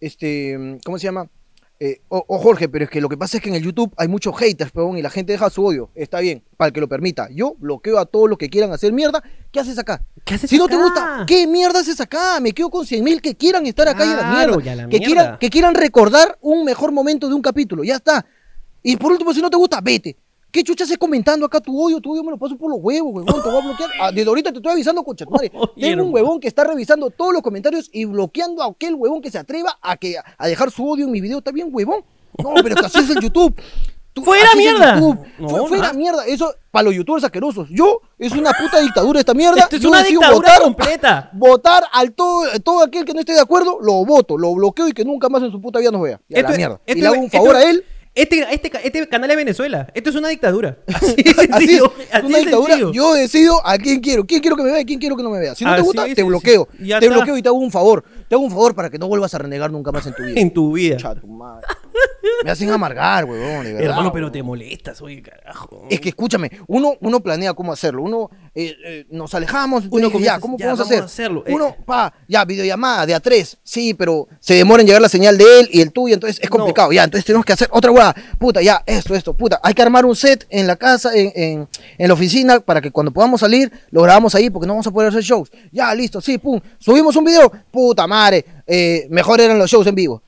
este, ¿cómo se llama? Eh, o, o Jorge, pero es que lo que pasa es que en el YouTube hay muchos haters, peón, y la gente deja su odio. Está bien, para el que lo permita. Yo bloqueo a todos los que quieran hacer mierda. ¿Qué haces acá? ¿Qué haces si no te gusta, ¿qué mierda haces acá? Me quedo con 100 mil que quieran estar acá y la mierda. y a la que, mierda. Quieran, que quieran recordar un mejor momento de un capítulo. Ya está. Y por último, si no te gusta, vete. ¿Qué chucha haces comentando acá tu odio? Tu odio me lo paso por los huevos, huevón. Te voy a bloquear. Ah, desde ahorita te estoy avisando, concha tu madre. Tengo un huevón que está revisando todos los comentarios y bloqueando a aquel huevón que se atreva a, que, a dejar su odio en mi video. ¿Está bien, huevón? No, pero que así es el YouTube. Tú- ¡Fuera mierda! YouTube. No, Fu- fuera no. mierda. Eso para los youtubers asquerosos. Yo, es una puta dictadura esta mierda. Esto es Yo una dictadura votar- completa. Votar al todo, todo aquel que no esté de acuerdo, lo voto, lo bloqueo y que nunca más en su puta vida nos vea. Y a la mierda. esto- y le hago un esto- favor a él. Este, este, este canal es Venezuela. Esto es una dictadura. Así es, sencillo. es así una dictadura. sencillo. Yo decido a quién quiero, quién quiero que me vea y quién quiero que no me vea. Si no te Así gusta, te bloqueo. Te está. bloqueo y te hago un favor. Te hago un favor para que no vuelvas a renegar nunca más en tu vida. En tu vida. Cha, tu madre. Me hacen amargar, huevón. Hermano, pero te molestas, oye, carajo. Es que escúchame, uno, uno planea cómo hacerlo. Uno eh, eh, nos alejamos, Uno comienza, ya, ¿cómo ya, podemos hacer? hacerlo. Eh, Uno, pa, ya, videollamada de a tres, sí, pero se demora en llegar la señal de él y el tuyo, entonces es No. complicado. Ya, entonces tenemos que hacer otra hueá. Puta, ya, esto, esto, puta. Hay que armar un set en la casa, en, en, en la oficina, para que cuando podamos salir, lo grabamos ahí, porque no vamos a poder hacer shows. Ya, listo, sí, pum. Subimos un video, puta madre, eh, mejor eran los shows en vivo.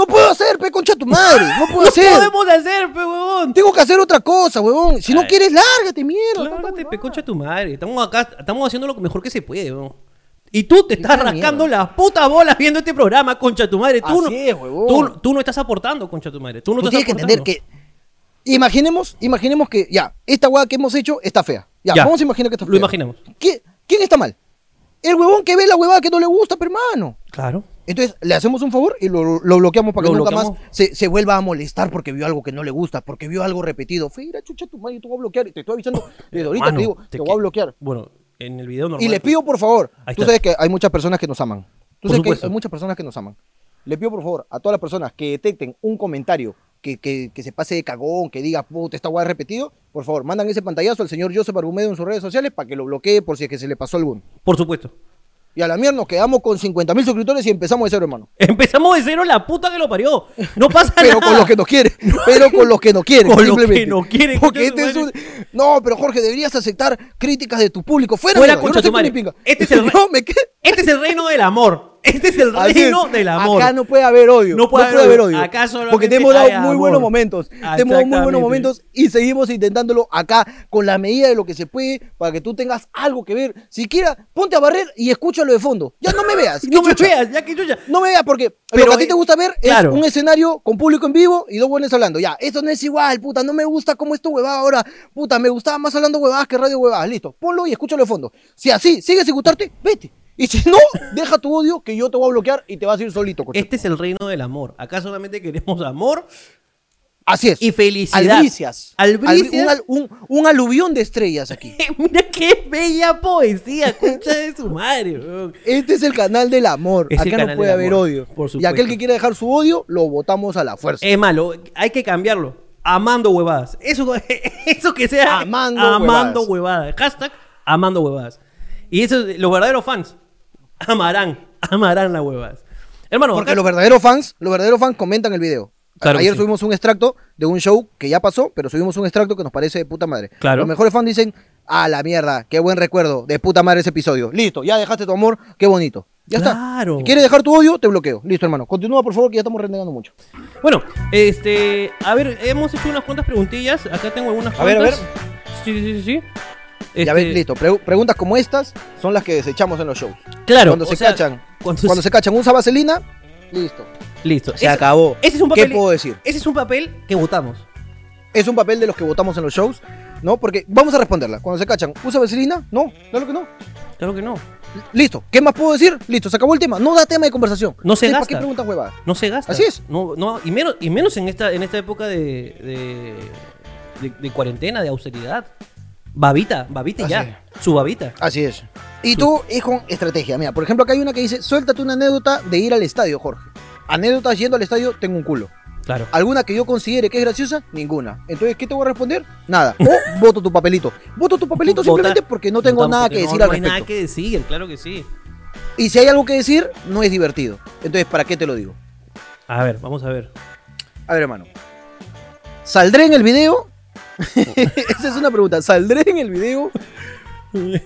No puedo hacer, pe, concha tu madre, no puedo No hacer. podemos hacer, pe, huevón. Tengo que hacer otra cosa, huevón. Si no quieres, lárgate, mierda. Lárgate, pe, concha tu madre. Estamos acá, estamos haciendo lo mejor que se puede, weón. Y tú te estás rascando mierda. las putas bolas viendo este programa, concha tu madre. Tú, no, Así es, huevón. tú, tú no estás aportando, concha tu madre. Tú no Tú estás tienes que entender que. Imaginemos, imaginemos que ya, esta hueá que hemos hecho está fea. Ya, Ya. vamos a imaginar que está Lo fea. imaginamos. ¿Qui- ¿Quién está mal? El huevón que ve la huevada que no le gusta, pero hermano. Claro. Entonces, le hacemos un favor y lo, lo bloqueamos para que nunca bloqueamos. más se, se vuelva a molestar porque vio algo que no le gusta, porque vio algo repetido. Feira, chucha tu madre, te voy a bloquear. Y te estoy avisando desde ahorita, Mano, te digo, te, voy a que- bloquear. Bueno, en el video normal. Y le pido por favor, tú sabes que hay muchas personas que nos aman. Tú sabes que hay muchas personas que nos aman. Le pido por favor a todas las personas que detecten un comentario que, que- que se pase de cagón, que diga, puta, esta guay repetido, por favor, mandan ese pantallazo al señor Joseph Argumedo en sus redes sociales para que lo bloquee por si es que se le pasó alguno. Por supuesto. Y a la mierda nos quedamos con 50 mil suscriptores y empezamos de cero, hermano. Empezamos de cero la puta que lo parió. No pasa Pero nada. con los que nos quieren. Pero con los que nos quieren. Con los que nos quieren, Porque este es un... No, pero Jorge, deberías aceptar críticas de tu público. Fuera, Fuera, mierda, yo no pinga. Este es el re- No, me quedo- Este es el reino del amor. Este es el Así reino es. del amor. Acá no puede haber odio. No puede haber odio. Acá solamente Porque te hemos dado muy amor. buenos momentos. Te hemos dado muy buenos momentos y seguimos intentándolo acá con la medida de lo que se puede para que tú tengas algo que ver. Siquiera ponte a barrer y escúchalo de fondo. Ya no me veas. No me veas, ya que chucha. No me veas porque Pero, lo que a ti eh, te gusta ver claro. es un escenario con público en vivo y dos buenos hablando. Ya, esto no es igual, puta. No me gusta como esto huevada ahora. Puta, me gustaba más hablando huevadas que radio huevadas. Listo, ponlo y escúchalo de fondo. Si así sigues sin gustarte, vete. Y si no, deja tu odio que yo te voy a bloquear y te vas a ir solito. coche. Este es el reino del amor. Acá solamente queremos amor Así es. y felicidad. Albricias. Albricias. Albri- un, un- un aluvión de estrellas aquí. Mira qué bella poesía, concha de su madre. weón. Este es el canal del amor. Es Acá no puede haber amor, odio. por y aquel que quiera dejar su odio, lo votamos a la fuerza. Es malo, hay que cambiarlo. Amando huevadas. Eso, eso que sea. Amando amando huevadas. huevadas. Hashtag amando huevadas. Y eso, los verdaderos fans amarán, amarán las huevadas. Hermano, Porque acá- los verdaderos fans, los verdaderos fans comentan el video. Claro Ayer sí. subimos un extracto de un show que ya pasó, pero subimos un extracto que nos parece de puta madre. Claro. Los mejores fans dicen, a la mierda, qué buen recuerdo, de puta madre ese episodio. Listo, ya dejaste tu amor, qué bonito. Ya Claro. está. Si quieres dejar tu odio, te bloqueo. Listo, hermano. Continúa, por favor, que ya estamos renegando mucho. Bueno, este. A ver, hemos hecho unas cuantas preguntillas. Acá tengo algunas A ver, a cuantas. Sí, sí, sí, sí. Ya Este, ves, listo. Pre- preguntas como estas son las que desechamos en los shows. Claro. cuando se sea, cachan, Cuando, cuando se cachan usa vaselina, listo. Listo. Se acabó. Ese es un ¿Qué papel. puedo decir? Ese es un papel que votamos. Es un papel de los que votamos en los shows, ¿no? Porque vamos a responderla. Cuando se cachan, ¿usa vaselina? No, claro que no. Claro que no. Listo. ¿Qué más puedo decir? Listo, se acabó el tema. No da tema de conversación. No se ¿Para gasta. qué preguntas huevadas? No se gasta. Así es. No, no, y menos, y menos en esta, en esta época de, de, de- de cuarentena, de austeridad. Babita, babita Así ya. Su babita. Así es. Y tú es con estrategia. Mira, por ejemplo, acá hay una que dice, suéltate una anécdota de ir al estadio, Jorge. Anécdotas yendo al estadio, tengo un culo. Claro. ¿Alguna que yo considere que es graciosa? Ninguna. Entonces, ¿qué te voy a responder? Nada. O voto tu papelito. Voto tu papelito simplemente porque no tengo nada que no- decir no al hay nada respecto. que decir, claro que sí. Y si hay algo que decir, no es divertido. Entonces, ¿para qué te lo digo? A ver, vamos a ver. A ver, hermano. ¿Saldré en el video? Esa es una pregunta. ¿Saldré en el video?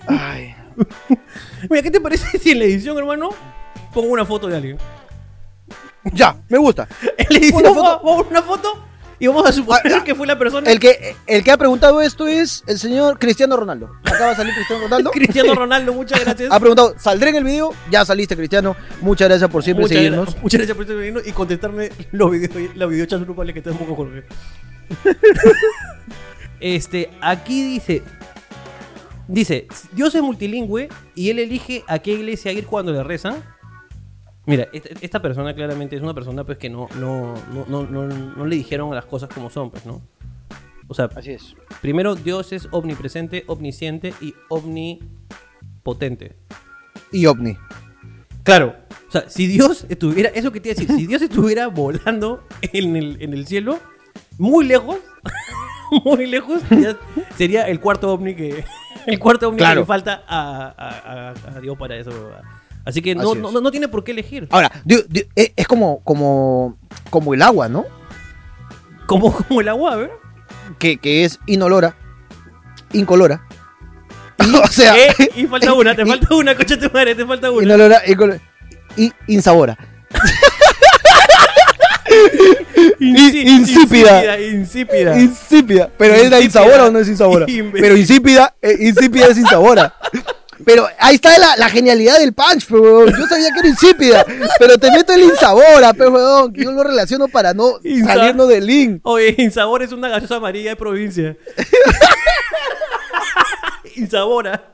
Ay. Mira, ¿qué te parece si en la edición, hermano, pongo una foto de alguien? Ya, me gusta. En la edición Una foto. una foto y vamos a suponer Ah, ah, que fue la persona El que, el que ha preguntado esto es el señor Cristiano Ronaldo. Acaba de salir Cristiano Ronaldo. Cristiano Ronaldo, muchas gracias. Ha preguntado, ¿saldré en el video? Ya saliste, Cristiano. Muchas gracias por siempre muchas, seguirnos. muchas gracias por estar viniendo y contestarme los videos, la videochats grupales que tenemos con Jorge. Este, aquí dice. Dice, Dios es multilingüe y él elige a qué iglesia ir cuando le rezan. Mira, esta, esta persona claramente es una persona pues que no, no, no, no, no, no le dijeron las cosas como son, pues, ¿no? O sea, Así es. primero Dios es omnipresente, omnisciente y omnipotente. Y OVNI. Claro. O sea, si Dios estuviera, eso que te iba a decir, si Dios estuviera volando en el, en el cielo, muy lejos, muy lejos, ya sería el cuarto ovni que, el cuarto ovni Claro. que le falta a, a- a- a Dios para eso. Así que no, Así no, no tiene por qué elegir. Ahora, di- es como, como, como el agua, ¿no? Como, como el agua, ¿ver? Que, que es inolora, incolora. o sea, Eh, y falta una, te falta una, coche tu madre, te falta una. inolora, incolora. Y insabora. Insi- insípida. Insípida. insípida. Insípida. Pero ¿es la Insípida. insabora o no es insabora? Pero insípida, eh, insípida es insabora. Pero ahí está la, la genialidad del punch, pe, huevón. Yo sabía que era insípida, pero te meto el insabora, pe, huevón, que yo lo relaciono para no Insa- salirnos del link. Oye, Insabor es una gaseosa amarilla de provincia. Insabora.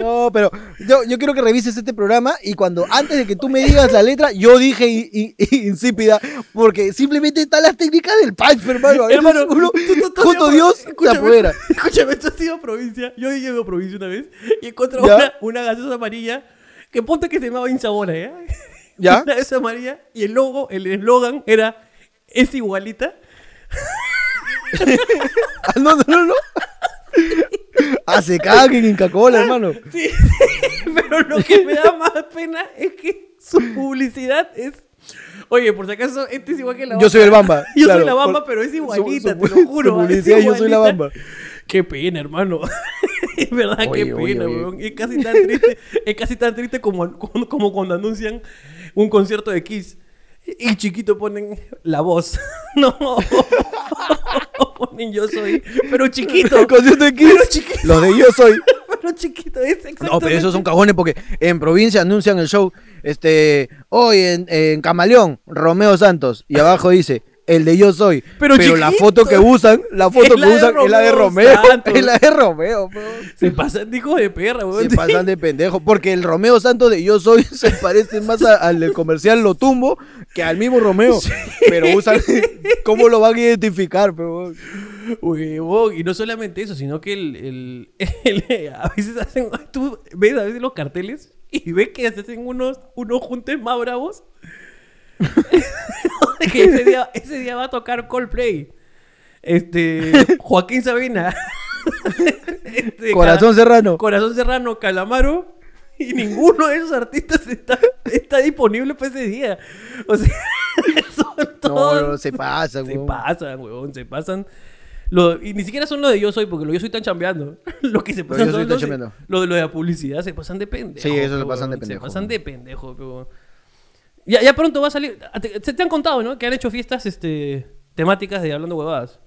No, pero yo, yo quiero que revises este programa y cuando antes de que tú me digas la letra, yo dije insípida, porque simplemente están las técnicas del punch, hermano. A veces Hermano, uno, tú- tú- tú has junto a Dios, se apodera. Escúchame, tú has ido a provincia. Yo he ido a provincia una vez y encontré ¿Ya? una, una gaseosa amarilla que ponte que se llamaba Insabora, ¿ya? ¿Ya? Una gaseosa amarilla y el logo, el eslogan era es igualita. Ah, no, no, no, no. Ah, se cagan en Inca-Cola, hermano. Sí, pero lo que me da más pena es que su publicidad es. Oye, por si acaso, este es igual que la Yo soy el Bamba. Yo claro. soy la bamba, Por- pero es su- igualita, su- te lo su juro. es publicidad, yo soy la bamba. Qué pena, hermano. es verdad, Oye, qué oye, pena, oye. weón. Es casi tan triste, es casi tan triste como, como, como cuando anuncian un concierto de Kiss. Y chiquito ponen la voz. No. ponen yo soy. Pero chiquito. Concierto de Kiss, Pero chiquito. Los de Yo Soy. Pero chiquito, es. No, pero esos son cajones porque en provincia anuncian el show. Este, hoy en, en Camaleón, Romeo Santos. Y abajo dice, el de Yo Soy. Pero la foto que usan, la foto que usan es la de Romeo. Santos. Es la de Romeo, bro. Se pasan de hijo de perra, weón. Se pasan de pendejo. Porque el Romeo Santos de Yo Soy se parece más a- al del comercial Lo Tumbo que al mismo Romeo. Pero usan. ¿Cómo lo van a identificar, pero? Huevón, y no solamente eso, sino que el, el- el- a veces hacen, tú ves a veces los carteles y ves que hacen unos, unos juntes más bravos. que ese día, ese día va a tocar Coldplay. Este, Joaquín Sabina. Este, Corazón Cala- Serrano. Corazón Serrano, Calamaro. Y ninguno de esos artistas está, está disponible para ese día. O sea, son todos. no, se pasa, Se weón. pasan, huevón, se pasan. Lo- y ni siquiera son los de yo soy, porque los de yo soy están chambeando. Lo que se Los pasan Yo Soy son están los de, chambeando. de la publicidad, se pasan de pendejo. Sí, eso se pasan de Se pendejo. pasan de pendejo, huevón. Ya, ya pronto va a salir. ah, Te, se te han contado, ¿no? Que han hecho fiestas este, temáticas de hablando huevadas.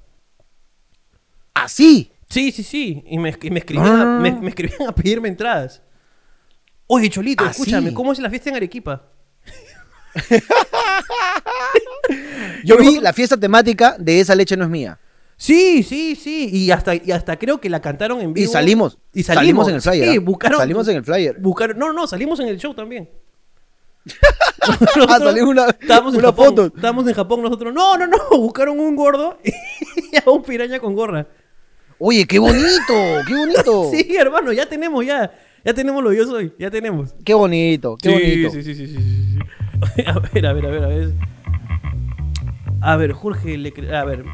Así. Sí, sí, sí. Y me, y me escribían, a, Ah. me, me escribían a pedirme entradas. Oye, Cholito, ¿Ah, escúchame, sí? ¿cómo es la fiesta en Arequipa? Yo vi la fiesta temática de Esa leche no es mía. Sí, sí, sí. Y hasta, y hasta creo que la cantaron en vivo. Y salimos. Y salimos, en el flyer. Sí, ¿ah? buscaron. Salimos en el flyer. Buscaron, no, no, salimos en el show también. Ah, salió una, Estábamos en una Japón. foto. Estábamos en Japón nosotros. No, no, no. Buscaron un gordo y a un piraña con gorra. Oye, qué bonito, qué bonito. Sí, hermano, ya tenemos, ya. Ya tenemos lo que yo soy. Ya tenemos. Qué bonito, qué sí, bonito. Sí, sí, sí, sí, sí. A ver, a ver, a ver, a ver. A ver, Jorge, le cre- a ver.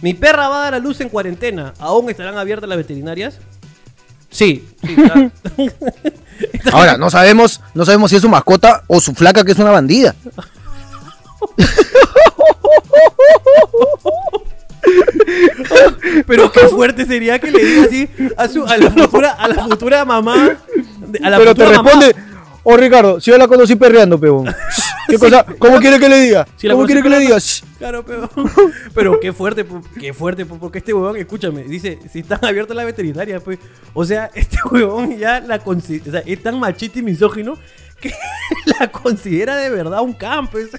Mi perra va a dar a luz en cuarentena. ¿Aún estarán abiertas las veterinarias? Sí. sí, está- Ahora, no sabemos, no sabemos si es su mascota o su flaca que es una bandida. Pero qué fuerte sería que le diga así a, su, a, la, futura, a la futura mamá. A la Pero te futura mamá. responde, oh Ricardo, si yo la conocí perreando, peón. ¿Qué cosa? ¿Cómo quiere que le diga? Si ¿Cómo quiere que le perreando. diga? Shh. Claro, pero, pero qué fuerte, qué fuerte, po, porque este huevón, escúchame, dice, si están abiertas las veterinarias, pues, o sea, este huevón ya la considera, o sea, es tan machista y misógino que la considera de verdad un campo. es-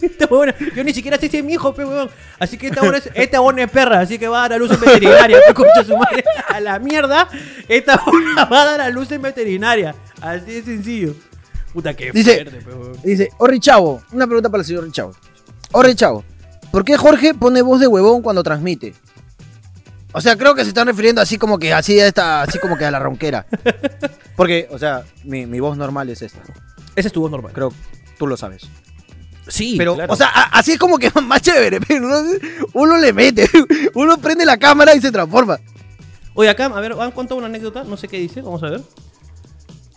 Este huevón, yo ni siquiera sé si es mi hijo, pe huevón. Así que esta huevón es, esta huevón es perra, así que va a dar a luz en veterinaria, su madre. A la mierda, esta huevón va a dar a luz en veterinaria. Así de sencillo. Puta, qué Dice- fuerte. Dice, Orri Chavo, una pregunta para el señor Orri Chavo. Orri Chavo, ¿por qué Jorge pone voz de huevón cuando transmite? O sea, creo que se están refiriendo así como que así a esta, así como que a la ronquera. Porque, o sea, mi, mi voz normal es esta. Ese es tu voz normal. Creo tú lo sabes. Sí, Pero, claro. o sea, a- así es como que más chévere. Pero ¿no? uno le mete, uno prende la cámara y se transforma. Oye, acá, a ver, han contado una anécdota, no sé qué dice, vamos a ver.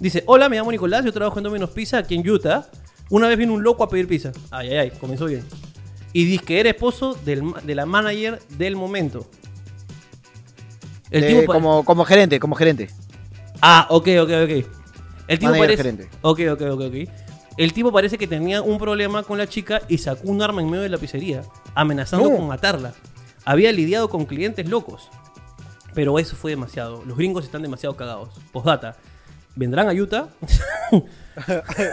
Dice, hola, me llamo Nicolás, yo trabajo en Domino's Pizza aquí en Utah. Una vez vino un loco a pedir pizza. Ay, ay, ay, comenzó bien. Y dice que era esposo del de la manager del momento. El De- tipo como, como gerente, como gerente. Ah, ok, ok, ok. El tipo Manager parece... gerente. Ok, ok, ok, ok. El tipo parece que tenía un problema con la chica y sacó un arma en medio de la pizzería, amenazando No. con matarla. Había lidiado con clientes locos. Pero eso fue demasiado. Los gringos están demasiado cagados. Postdata. ¿Vendrán a Utah?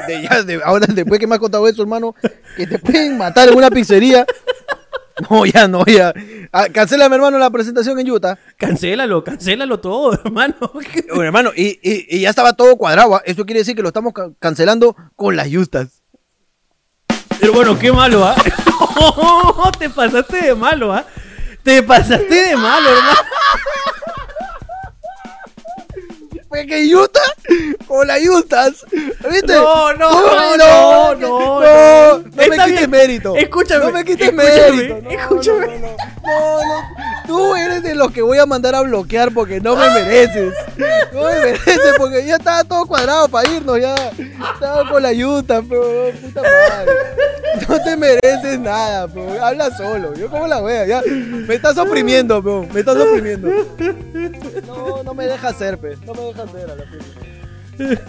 De ya, de- ahora, después que me has contado eso, hermano, que te pueden matar en una pizzería. No, ya, no, ya. Ah, cancélame, hermano, la presentación en Utah. cancélalo, cancélalo todo, hermano. Bueno, hermano, y, y- y ya estaba todo cuadrado. ¿ah? Eso quiere decir que lo estamos ca- cancelando con las justas. Pero bueno, qué malo, ¿ah? te pasaste de malo, ¿ah? Te pasaste de malo, hermano. Que Utah con las justas. ¿Viste? No, no, no, no, no, no, no. no me quites mérito. Escúchame, No me quites mérito. Escúchame. No, no. Tú eres de los que voy a mandar a bloquear porque no me mereces. No me mereces porque ya estaba todo cuadrado para irnos ya. Estaba con la yuta, pero puta madre. No te mereces nada, pero habla solo. Yo como la wea, ya. Me estás oprimiendo, pero me estás oprimiendo. No, no me dejas ser, pe. No me dejas ser a la.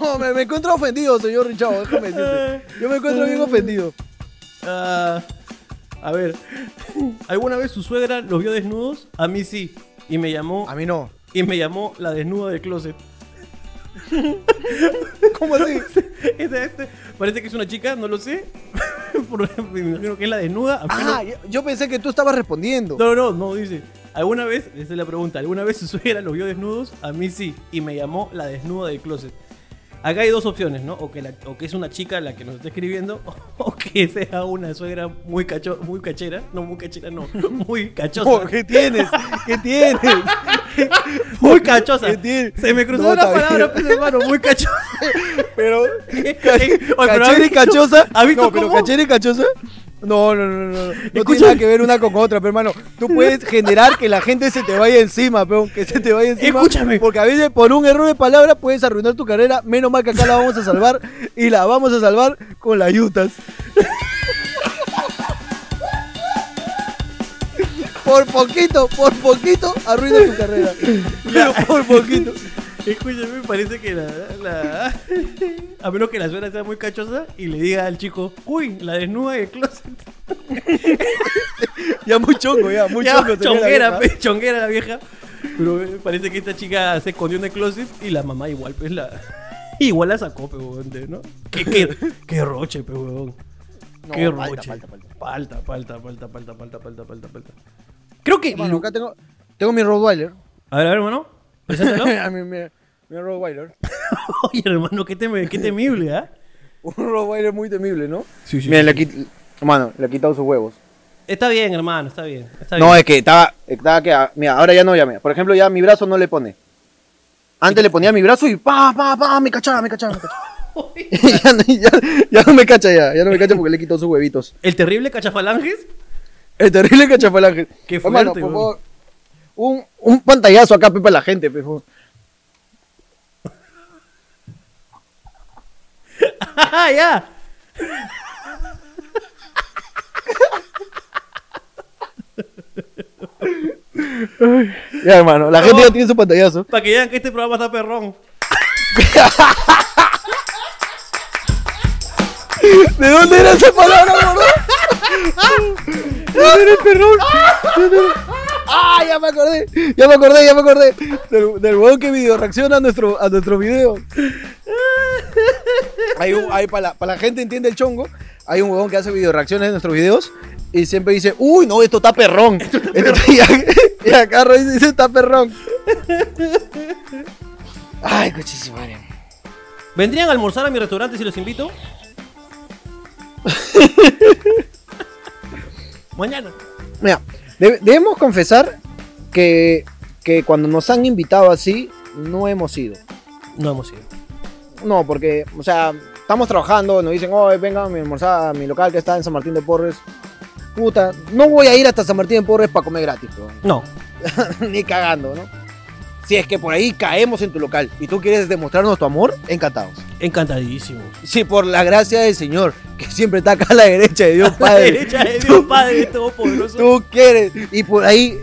No, me, me encuentro ofendido, señor Richard, déjame decirte. Yo me encuentro bien ofendido. Ah, a ver, ¿alguna vez su suegra los vio desnudos? A mí sí. Y me llamó, A mí no. y me llamó la desnuda del closet. ¿Cómo así? Esta- esta- parece que es una chica, no lo sé. Por- me imagino que es la desnuda. Ah, yo, yo pensé que tú estabas respondiendo. no, no, no, dice. ¿Alguna vez, esa es la pregunta, ¿alguna vez su suegra los vio desnudos? A mí sí. Y me llamó la desnuda del closet. Acá hay dos opciones, ¿no? O que, la- o que es una chica la que nos está escribiendo, o que sea una suegra muy cacho, muy cachera. No, muy cachera, no. Muy cachosa. Oh, ¿Qué tienes? ¿Qué tienes? Muy cachosa. ¿Qué tiene? Se me cruzó No, la palabra, pues, hermano, muy cachosa. Pero. ¿Cachera ¿has y cachosa? has visto no, pero cómo? cachera y cachosa. No, no, no, no. No, no tiene Escucha- nada que ver una con otra, pero hermano. Tú puedes generar que la gente se te vaya encima, peón. Que se te vaya encima. Escúchame. Porque a veces por un error de palabra puedes arruinar tu carrera. Menos mal que acá la vamos a salvar. Y la vamos a salvar con las yutas. Por poquito, por poquito, arruina tu carrera. Pero por poquito. Escúchame, parece que la, la- A menos que la suegra sea muy cachosa y le diga al chico, uy, la desnuda del closet. Ya muy chongo, ya, muy Ya, chongo. sería la chonguera, vieja. pe, chonguera la vieja. Pero parece que esta chica se escondió en el closet y la mamá igual, pues la. Igual la sacó, huevón, ¿no? Qué, qué, qué roche, pe, huevón. No, qué roche. falta, falta. Falta, falta, falta, falta, falta, falta. Creo que. Hermano, acá tengo, tengo mi Rottweiler. A ver, a ver, hermano. Preséntalo. A mi, mi, mi Rottweiler. Oye, hermano, qué, teme- qué temible, ¿ah? Un Rottweiler muy temible, ¿no? Sí, sí. Mira, le quit- Mano, le he quitado sus huevos. Está bien, hermano, está bien. Está No, bien. es que estaba, estaba que, ah, mira, ahora ya no, ya, mira. Por ejemplo, ya mi brazo no le pone. Antes le ponía mi brazo y pa, pa, pa, me cachaba, me cachaba, me cachaba. ya, no- ya, ya no me cacha ya, ya no me cacha porque le he quitado sus huevitos. El terrible cachafalanges. El terrible cachafalange. Qué Hermano, fuerte, por weón. favor, un, un pantallazo acá, Pepe, a la gente, favor. Ah, ya. Ya, hermano, la gente ya tiene su pantallazo. Para que vean que este programa está perrón. ¿De dónde era esa palabra, gordo? ¿De dónde era el perrón? ¿De dónde era? ¡Ah, ya me acordé! Ya me acordé, ya me acordé. Del, del huevón que video reacciona a nuestro, a nuestro video. Hay un, hay, para, la, para la gente entiende el chongo, hay un huevón que hace video reacciones de nuestros videos y siempre dice, uy, no, esto está perrón. Esto- y, a- y acá Roy dice, está perrón. Ay, cochísimo. ¿Vendrían a almorzar a mi restaurante si los invito? Mañana. Mira, debe- debemos confesar que, que cuando nos han invitado así, no hemos ido. No hemos ido. No, porque, o sea, estamos trabajando, nos dicen, oh, vengan a mi almorzar a mi local que está en San Martín de Porres. Puta, no voy a ir hasta San Martín de Porres para comer gratis, weón. No. ni cagando, ¿no? Si es que por ahí caemos en tu local y tú quieres demostrarnos tu amor, encantados. Encantadísimo. Sí, por la gracia del Señor, que siempre está acá a la derecha de Dios A la Padre. derecha de Dios Padre Todopoderoso. tú quieres. Y por ahí,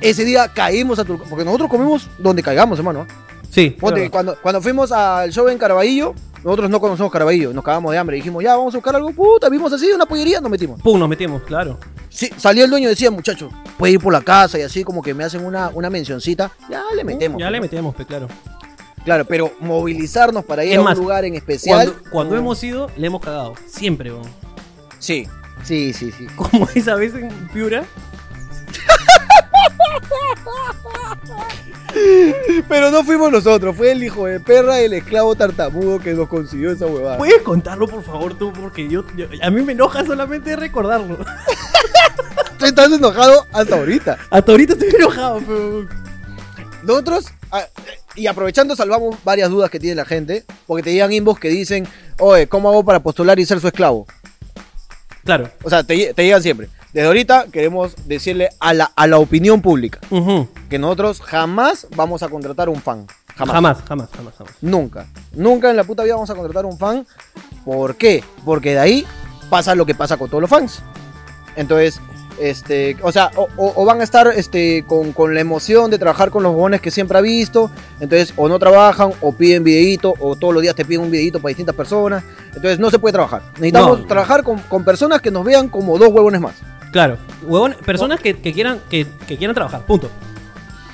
ese día caímos a tu Porque nosotros comemos donde caigamos, hermano. ¿ah? Sí. Ponte, claro. cuando, cuando fuimos al show en Caraballo, nosotros no conocemos Caraballo, nos cagamos de hambre. Dijimos, ya, vamos a buscar algo. Puta, vimos así, una pollería, nos metimos. Pum, nos metimos, claro. Sí, salió el dueño y decía, muchachos, puede ir por la casa y así como que me hacen una, una mencioncita. Ya le metemos. Ya le metemos, pe, claro. Claro, pero movilizarnos para ir Es a más, un lugar en especial. Cuando, cuando no. hemos ido, le hemos cagado. Siempre, weón. Sí, sí, sí, sí. Como esa vez en Piura. Pero no fuimos nosotros, fue el hijo de perra, el esclavo tartamudo que nos consiguió esa huevada. ¿Puedes contarlo, por favor, tú? Porque yo, yo- a mí me enoja solamente recordarlo. Tú estás enojado hasta ahorita. Hasta ahorita estoy enojado, pero... Nosotros, ah, y aprovechando, salvamos varias dudas que tiene la gente, porque te llegan inbox que dicen, oye, ¿cómo hago para postular y ser su esclavo? Claro. O sea, te, te llegan siempre. Desde ahorita queremos decirle a la, a la opinión pública que nosotros jamás vamos a contratar un fan. Jamás. Jamás, jamás, jamás, jamás. Nunca. Nunca en la puta vida vamos a contratar un fan. ¿Por qué? Porque de ahí pasa lo que pasa con todos los fans. Entonces, este, o sea, o, van a estar este, con, con la emoción de trabajar con los bobones que siempre ha visto. Entonces, o no trabajan, o piden videíto, o todos los días te piden un videíto para distintas personas. Entonces, no se puede trabajar. Necesitamos No. trabajar con, con personas que nos vean como dos huevones más. Claro. Huevón, personas que, que quieran, que, que quieran trabajar, punto.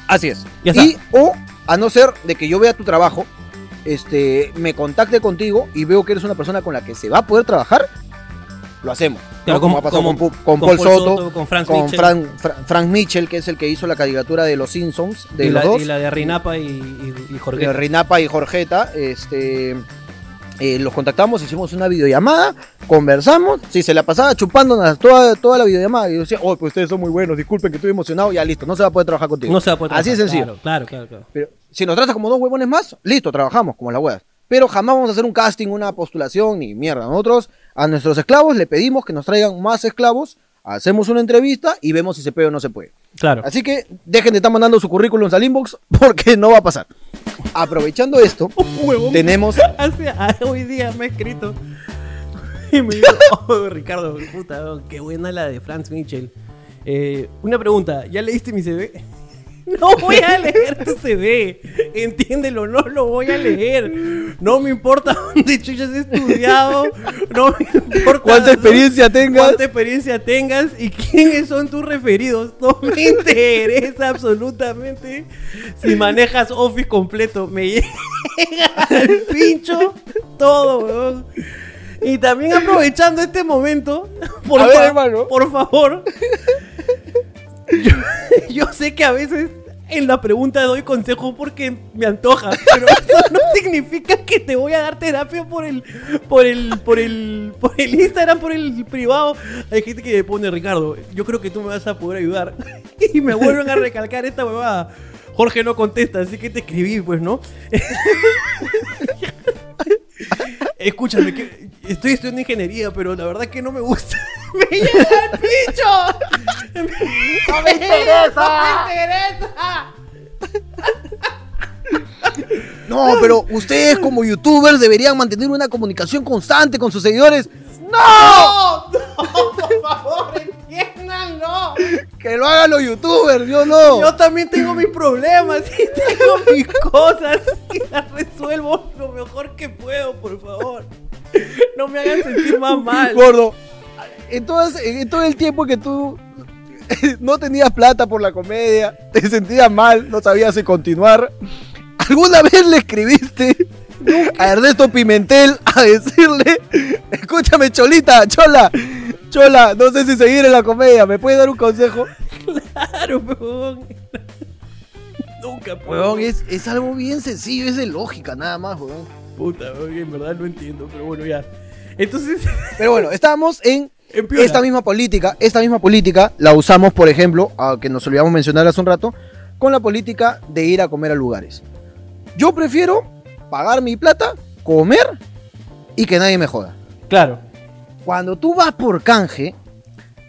Así es. Ya está. y, o, a no ser de que yo vea tu trabajo, este, me contacte contigo y veo que eres una persona con la que se va a poder trabajar, lo hacemos. Claro, ¿no? como, como- ha pasado como- con, con Paul Paul Soto, Soto, con Frank con Mitchell. Frank, Fra- Frank Mitchell, que es el que hizo la caricatura de los Simpsons, de y, los la, dos, y la de Rinapa y, y, y Jorge. de Rinapa y Jorgeta, este, eh, los contactamos, hicimos una videollamada, conversamos, si se la pasaba chupándonos toda, toda la videollamada, y yo decía, oh, pues ustedes son muy buenos, disculpen que estoy emocionado, ya listo, no se va a poder trabajar contigo. No se va a poder Así de trabajar. sencillo. Claro, claro, claro. claro. Pero si nos tratas como dos huevones más, listo, trabajamos como las huevas. Pero jamás vamos a hacer un casting, una postulación, ni mierda. Nosotros a nuestros esclavos le pedimos que nos traigan más esclavos, hacemos una entrevista y vemos si se puede o no se puede. Claro. Así que dejen de estar mandando su currículum al inbox porque no va a pasar. Aprovechando esto, Huevón. tenemos... Hace, ah, hoy día me ha escrito y me dijo, oh, Ricardo, puta, oh, qué buena la de Franz Mitchell. Eh, una pregunta, ¿ya leíste mi CV? No voy a leer tu CV, entiéndelo, no lo voy a leer. No me importa dónde chuchas has estudiado, no me importa ¿Cuánta experiencia tengas? cuánta experiencia tengas y quiénes son tus referidos. No me interesa absolutamente si manejas Office completo. Me llega al pincho todo, weón. Y también aprovechando este momento, por, A ver, fa- hermano. por favor, yo, yo sé que a veces en la pregunta doy consejos porque me antoja, pero eso no significa que te voy a dar terapia por el, por el, por el, por el Instagram, por el privado. Hay gente que me pone Ricardo, yo creo que tú me vas a poder ayudar y me vuelven a recalcar esta huevada. Jorge no contesta, así que te escribí, pues, ¿no? Escúchame, que estoy estudiando ingeniería, pero la verdad que no me gusta. ¡Me llega el pincho! ¡No me interesa! ¡No me interesa! No, pero ustedes como youtubers deberían mantener una comunicación constante con sus seguidores. ¡No! ¡No! ¡No! ¡Por favor, Que lo hagan los youtubers, yo no. Yo también tengo mis problemas y tengo mis cosas y las resuelvo lo mejor que puedo, por favor. No me hagan sentir más mal. Gordo, en, todas- en todo el tiempo que tú no tenías plata por la comedia, te sentías mal, no sabías si continuar, ¿alguna vez le escribiste a Ernesto Pimentel a decirle, escúchame Cholita, Chola, Chola, no sé si seguir en la comedia, ¿me puedes dar un consejo? Claro, huevón. Nunca. Weón, es, es algo bien sencillo, es de lógica nada más, weón. Puta, huevón, en verdad no entiendo, pero bueno, ya. Entonces, Pero bueno, estábamos en esta misma política, esta misma política la usamos, por ejemplo, a que nos olvidamos mencionar hace un rato, con la política de ir a comer a lugares. Yo prefiero pagar mi plata, comer y que nadie me joda. Claro. Cuando tú vas por canje,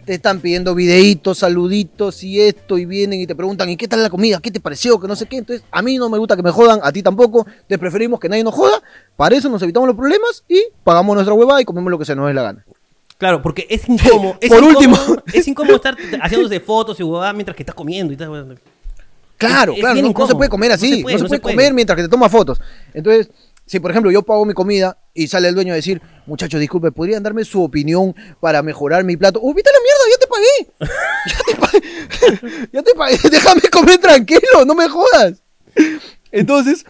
te están pidiendo videitos, saluditos y esto, y vienen y te preguntan, ¿y qué tal la comida? ¿Qué te pareció? Que no sé qué. Entonces, a mí no me gusta que me jodan, a ti tampoco. Te preferimos que nadie nos joda. Para eso nos evitamos los problemas y pagamos nuestra huevada y comemos lo que se nos dé la gana. Claro, porque es incómodo. es Por incómodo- último. Es incómodo estar haciéndose fotos y huevadas mientras que estás comiendo y tal. Claro, Es- es claro, bien no, se puede comer así, no se puede, No se puede, no se comer puede. mientras que te toma fotos. Entonces, si por ejemplo yo pago mi comida y sale el dueño a decir, muchachos, disculpe, ¿podrían darme su opinión para mejorar mi plato? ¡Oh, vete a la mierda! ¡Ya te pagué! ¡Ya te pagué! ¡Ya te pagué! ¡Déjame comer tranquilo! ¡No me jodas! Entonces,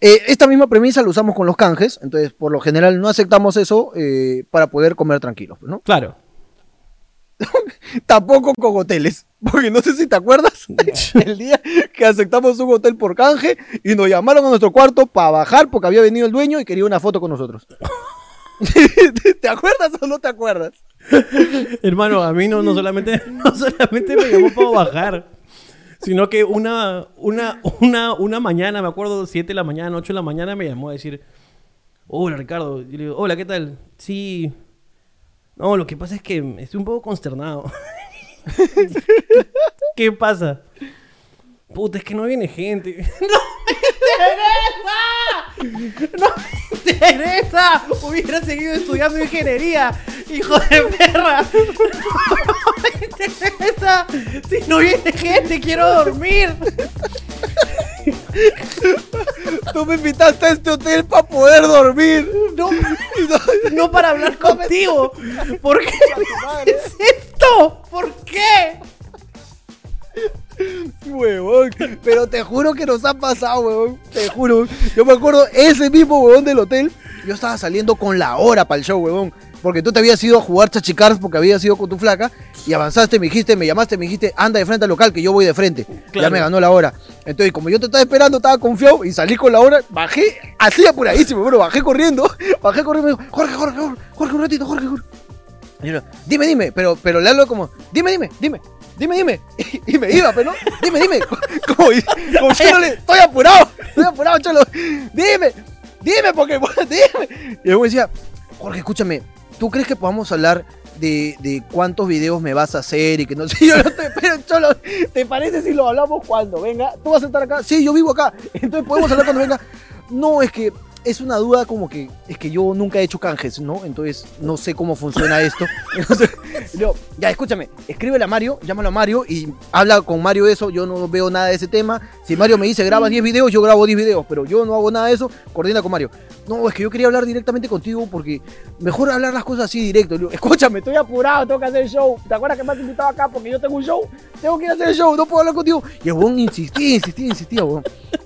eh, esta misma premisa la usamos con los canjes. Entonces, por lo general, no aceptamos eso eh, para poder comer tranquilos, ¿no? Claro. Tampoco con hoteles. Porque no sé si te acuerdas el día que aceptamos un hotel por canje y nos llamaron a nuestro cuarto para bajar porque había venido el dueño y quería una foto con nosotros. ¿Te acuerdas o no te acuerdas? Hermano, a mí no, no solamente, no solamente me llamó para bajar, sino que una, una, una, una mañana, me acuerdo, 7 de la mañana, 8 de la mañana, me llamó a decir, hola Ricardo. Y le digo, hola, ¿qué tal? Sí. No, lo que pasa es que estoy un poco consternado. ¿Qué pasa? Puta, es que no viene gente. ¡No me interesa! ¡No me interesa! Hubiera seguido estudiando ingeniería, hijo de perra. Si no viene gente, quiero dormir. Tú me invitaste a este hotel para poder dormir. No para hablar contigo. ¿Por qué me haces esto? ¿Por qué? Huevón, pero te juro que nos ha pasado, huevón. Te juro. Yo me acuerdo, ese mismo huevón del hotel, yo estaba saliendo con la hora para el show, huevón. Porque tú te habías ido a jugar chachicars porque habías ido con tu flaca y avanzaste, me dijiste, me llamaste, me dijiste, anda de frente al local que yo voy de frente. Ya me ganó la hora. Entonces, como yo te estaba esperando, estaba confiado y salí con la hora, bajé así apuradísimo, bueno, bajé corriendo, bajé corriendo y me dijo, Jorge, Jorge, Jorge, Jorge, un ratito, Jorge, Jorge. Y yo, dime, dime, pero, pero le hablo como, dime, dime, dime, dime, dime. Y, me iba, pero no, dime, dime. Como, como diciéndole, estoy apurado, estoy apurado, cholo. Dime, dime, porque, dime. Y luego decía, Jorge, escúchame, ¿tú crees que podamos hablar de, de cuántos videos me vas a hacer y que no sé? Yo no te, pero, cholo, ¿te parece si lo hablamos cuando venga? ¿Tú vas a estar acá? Sí, yo vivo acá. Entonces podemos hablar cuando venga. No, es que es una duda como que es que yo nunca he hecho canjes, ¿no? Entonces no sé cómo funciona esto. Entonces, yo, ya escúchame, escríbele a Mario, llámalo a Mario y habla con Mario eso, yo no veo nada de ese tema. Si Mario me dice graba 10 videos, yo grabo 10 videos, pero yo no hago nada de eso, coordina con Mario. No, es que yo quería hablar directamente contigo porque mejor hablar las cosas así directo. Escúchame, estoy apurado, tengo que hacer el show. ¿Te acuerdas que me has invitado acá porque yo tengo un show? Tengo que ir a hacer el show, no puedo hablar contigo. Y el weón insistía, insistía, insistía.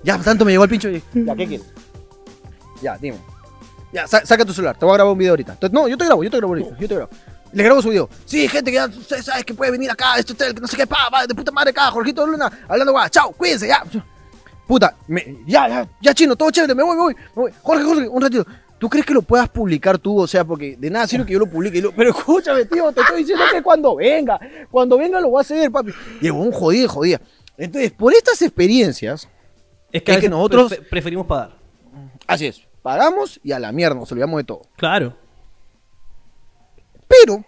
Ya, tanto me llegó el pincho y ya, ¿qué quieres? Ya, dime. Ya, sa- saca tu celular, te voy a grabar un video ahorita. Entonces, no, yo te grabo, yo te grabo ahorita, yo te grabo. Le grabo su video. Sí, gente que ya saben que puede venir acá, este hotel, que no sé qué, pa, pa, de puta madre acá, Jorgito Luna, hablando guau, chao, cuídense, ya. Puta, me- ya, ya, ya chino, todo chévere, me voy, me voy, me voy. Jorge, Jorge, un ratito. ¿Tú crees que lo puedas publicar tú? O sea, porque de nada sirve que yo lo publique. y lo- Pero escúchame, tío, te estoy diciendo que cuando venga, cuando venga lo voy a hacer, papi. Y huevón jodía, jodía. Entonces, por estas experiencias, Es que a veces nosotros- prefe- preferimos pagar. Así es, pagamos y a la mierda, nos olvidamos de todo. Claro. Pero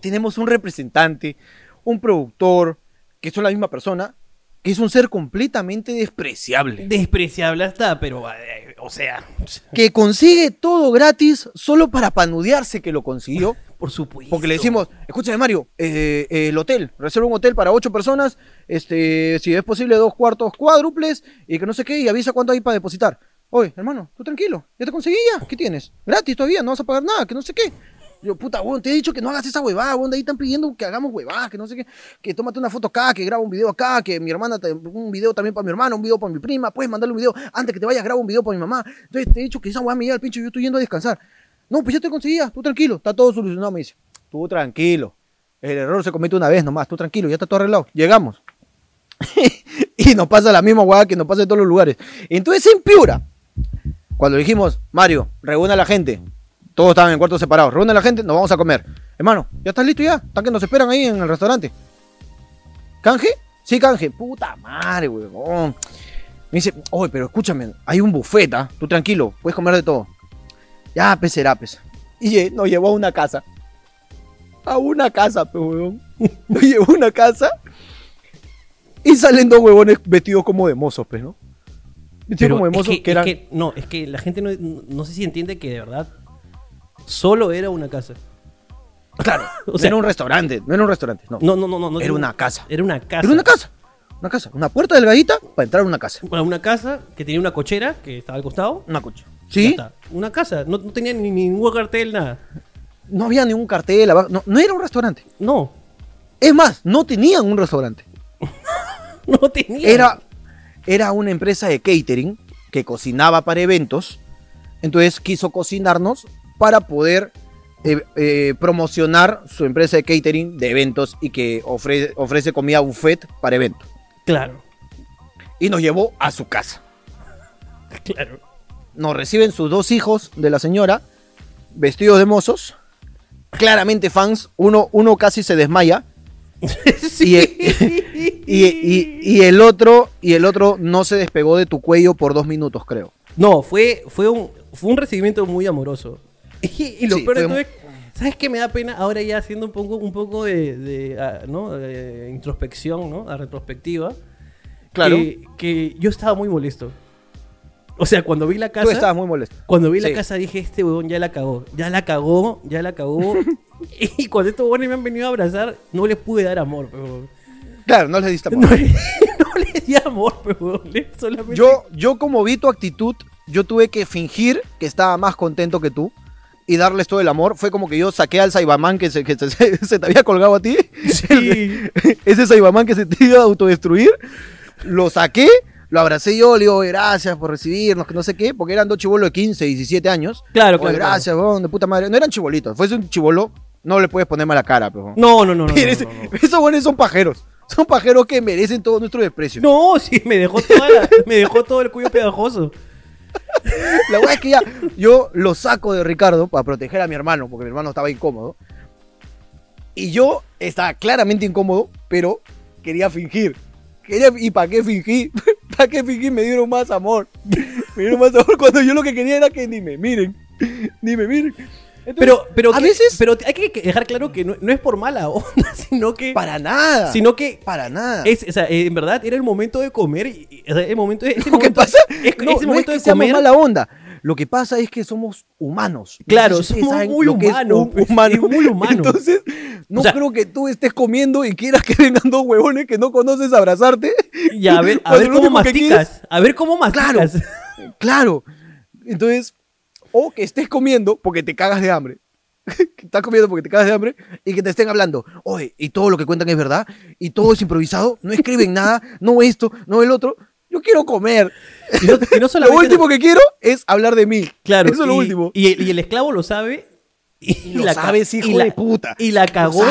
tenemos un representante, un productor, que son la misma persona, que es un ser completamente despreciable. Despreciable hasta, pero, eh, o sea, Que consigue todo gratis solo para panudearse que lo consiguió. por supuesto. Porque le decimos, escúchame Mario, eh, eh, el hotel, reserva un hotel para ocho personas, este, si es posible dos cuartos cuádruples y que no sé qué, y avisa cuánto hay para depositar. Oye, hermano, tú tranquilo, ya te conseguí ya, ¿qué tienes? Gratis todavía, no vas a pagar nada, que no sé qué. Yo, puta, weón, te he dicho que no hagas esa huevada, weón, ahí están pidiendo que hagamos huevadas, que no sé qué, que tómate una foto acá, que graba un video acá, que mi hermana, te- un video también para mi hermana, un video para mi prima, puedes mandarle un video, antes que te vayas, graba un video para mi mamá. Entonces te he dicho que esa huevada me llega al pincho yo estoy yendo a descansar. No, pues ya te conseguía, tú tranquilo, está todo solucionado, me dice. Tú tranquilo. El error se comete una vez nomás, tú tranquilo, ya está todo arreglado. Llegamos. y nos pasa la misma hueá que nos pasa en todos los lugares. Entonces en Piura, cuando dijimos, Mario, reúna a la gente, todos estaban en cuartos separados, reúne a la gente, nos vamos a comer. Hermano, ¿ya estás listo ya? Están que nos esperan ahí en el restaurante. ¿Canje? Sí, canje. Puta madre, huevón. Me dice, oye, pero escúchame, hay un buffet. Tú tranquilo, puedes comer de todo. Ya, pues será, pues. Y nos llevó a una casa. A una casa, pues, huevón. Nos llevó a una casa. Y salen dos huevones vestidos como de mozos, pues, ¿no? Vestidos Pero como de es mozos que, que es eran. que- no, es que la gente no, no sé si entiende que de verdad solo era una casa. Claro, O no sea- era un restaurante, no era un restaurante, no. No, no, no, no. no Era una casa. Era una casa. Era una casa. Una casa. Una puerta delgadita para entrar a una casa. Bueno, una casa que tenía una cochera que estaba al costado. Una coche. Ya ¿Sí? está. Una casa. No, no tenía ni ningún cartel, nada. No había ningún cartel. abajo, No, no era un restaurante. No. Es más, no tenían un restaurante. No tenía. Era, era una empresa de catering que cocinaba para eventos. Entonces quiso cocinarnos para poder eh, eh, promocionar su empresa de catering de eventos y que ofre- ofrece comida buffet para eventos. Claro. Y nos llevó a su casa. Claro. nos reciben sus dos hijos de la señora, vestidos de mozos, claramente fans, uno, uno casi se desmaya, y, y- y- y el otro, y el otro no se despegó de tu cuello por dos minutos, creo. No, fue, fue, un, fue un recibimiento muy amoroso. Y, lo Sí, peor de todo es, ¿sabes qué me da pena? Ahora ya haciendo un poco, un poco de, de, ah, ¿no? de introspección, ¿no? A retrospectiva. Claro. Que, que yo estaba muy molesto. O sea, cuando vi la Tú casa... estabas muy molesto. Cuando vi la Sí. casa dije, este huevón ya la cagó, ya la cagó, ya la cagó. y cuando estos huevones me han venido a abrazar, no les pude dar amor, pero Claro, no les diste no, amor. le- no les di amor, pero solamente... Yo, yo como vi tu actitud, yo tuve que fingir que estaba más contento que tú y darles todo el amor. Fue como que yo saqué al Saibaman que se, que se, se te había colgado a ti. Sí. Ese Saibaman que se te iba a autodestruir. Lo saqué, lo abracé yo, le digo, gracias por recibirnos, que no sé qué, porque eran dos chibolos de 15, 17 años. Claro, claro, gracias, weón, de puta madre. No eran chibolitos, fuese un chibolo, no le puedes poner mala cara, pero. No, no, no, no. Esos buenos son pajeros. Son pajeros que merecen todo nuestro desprecio. No, sí, me dejó, toda la- me dejó todo el cuello pegajoso. La verdad es que ya yo lo saco de Ricardo para proteger a mi hermano, porque mi hermano estaba incómodo. Y yo estaba claramente incómodo, pero quería fingir. Quería, ¿Y para qué fingí? ¿Para qué fingí? Me dieron más amor. Me dieron más amor cuando yo lo que quería era que ni me miren. Ni me miren. Entonces, Pero, pero, a que- veces, pero hay que dejar claro que no, no es por mala onda, sino que, para nada. sino que para nada. es, o sea, eh, en verdad era el momento de comer. Y, y- o sea, el momento, ese lo que pasa es, no, ese no momento es que de comer. mala onda. Lo que pasa es que somos humanos. No Claro, somos muy es humanos, un humano. es muy humano. Entonces, no O sea- creo que tú estés comiendo y quieras que vengan dos huevones que no conoces a abrazarte. Y a ver, a ver cómo masticas. A ver cómo Claro. masticas. Claro. Entonces, o que estés comiendo porque te cagas de hambre. Que Estás comiendo porque te cagas de hambre y que te estén hablando. Oye, y todo lo que cuentan es verdad, y todo es improvisado, no escriben nada, no esto, no el otro. Yo quiero comer. Y no, y no Lo último que quiero es hablar de mí. Claro, Eso es lo y, último. Y el esclavo lo sabe. Y, lo ca- sabes, hijo y la- de puta. Y la cagó.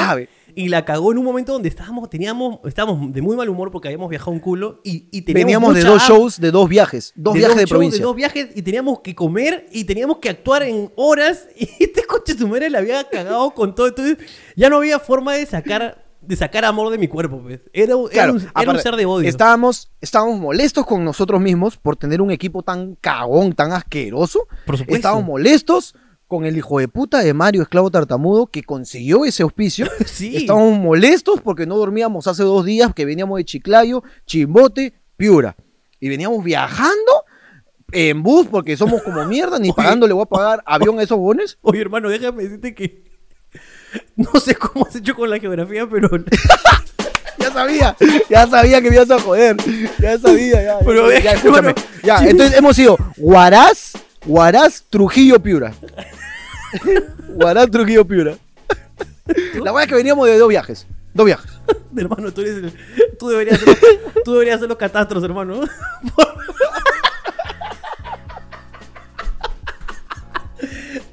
Y la cagó en un momento donde estábamos, teníamos, estábamos de muy mal humor porque habíamos viajado un culo y, y teníamos Veníamos de dos shows, de dos viajes. Dos de viajes de shows, provincia. de dos viajes y teníamos que comer y teníamos que actuar en horas y este coche su madre la había cagado con todo. Entonces ya no había forma de sacar, de sacar amor de mi cuerpo. pues. Era, un- era un, era un aparte, ser de odio. Estábamos, estábamos molestos con nosotros mismos por tener un equipo tan cagón, tan asqueroso. Por supuesto. Estábamos molestos con el hijo de puta de Mario, esclavo tartamudo, que consiguió ese auspicio. Sí. Estábamos molestos porque no dormíamos hace dos días, que veníamos de Chiclayo, Chimbote, Piura. Y veníamos viajando en bus porque somos como mierda, ni pagando le voy a pagar avión a esos bones. Oye, hermano, déjame decirte que. No sé cómo has hecho con la geografía, pero. Ya sabía, ya sabía que me ibas a joder. Ya sabía, ya. Pero, ya, ya, escúchame. Ya, entonces hemos ido Huaraz, Huaraz, Trujillo, Piura. Huaraz, Trujillo, Piura. La verdad es que veníamos de dos viajes. Dos viajes. hermano, tú eres el- Tú deberías hacer, tú deberías hacer los catastros, hermano.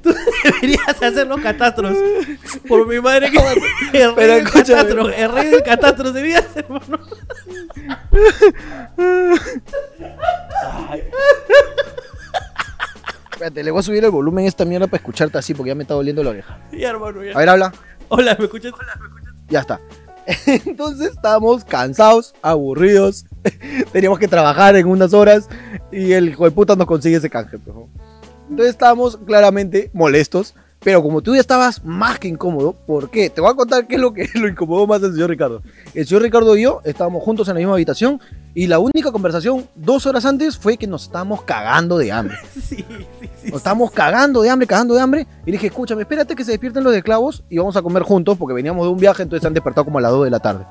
Tú deberías hacer los catastros. Por mi madre que el rey Pero del escúchame. catastro, el rey del catastro debías, hermano. Espérate, le voy a subir el volumen a esta mierda para escucharte así porque ya me está doliendo la oreja. Ya, hermano, ya. A ver, habla. Hola, ¿me escuchas? Ya está. Entonces estábamos cansados, aburridos. Teníamos que trabajar en unas horas y el hijo de puta nos consigue ese canje. ¿no? Entonces estábamos claramente molestos. Pero como tú ya estabas más que incómodo, ¿por qué? Te voy a contar qué es lo que lo incomodó más al señor Ricardo. El señor Ricardo y yo estábamos juntos en la misma habitación y la única conversación dos horas antes fue que nos estábamos cagando de hambre. Sí, Nos estábamos cagando de hambre, cagando de hambre. Y le dije, escúchame, espérate que se despierten los esclavos y vamos a comer juntos porque veníamos de un viaje, entonces se han despertado como a las 2 de la tarde.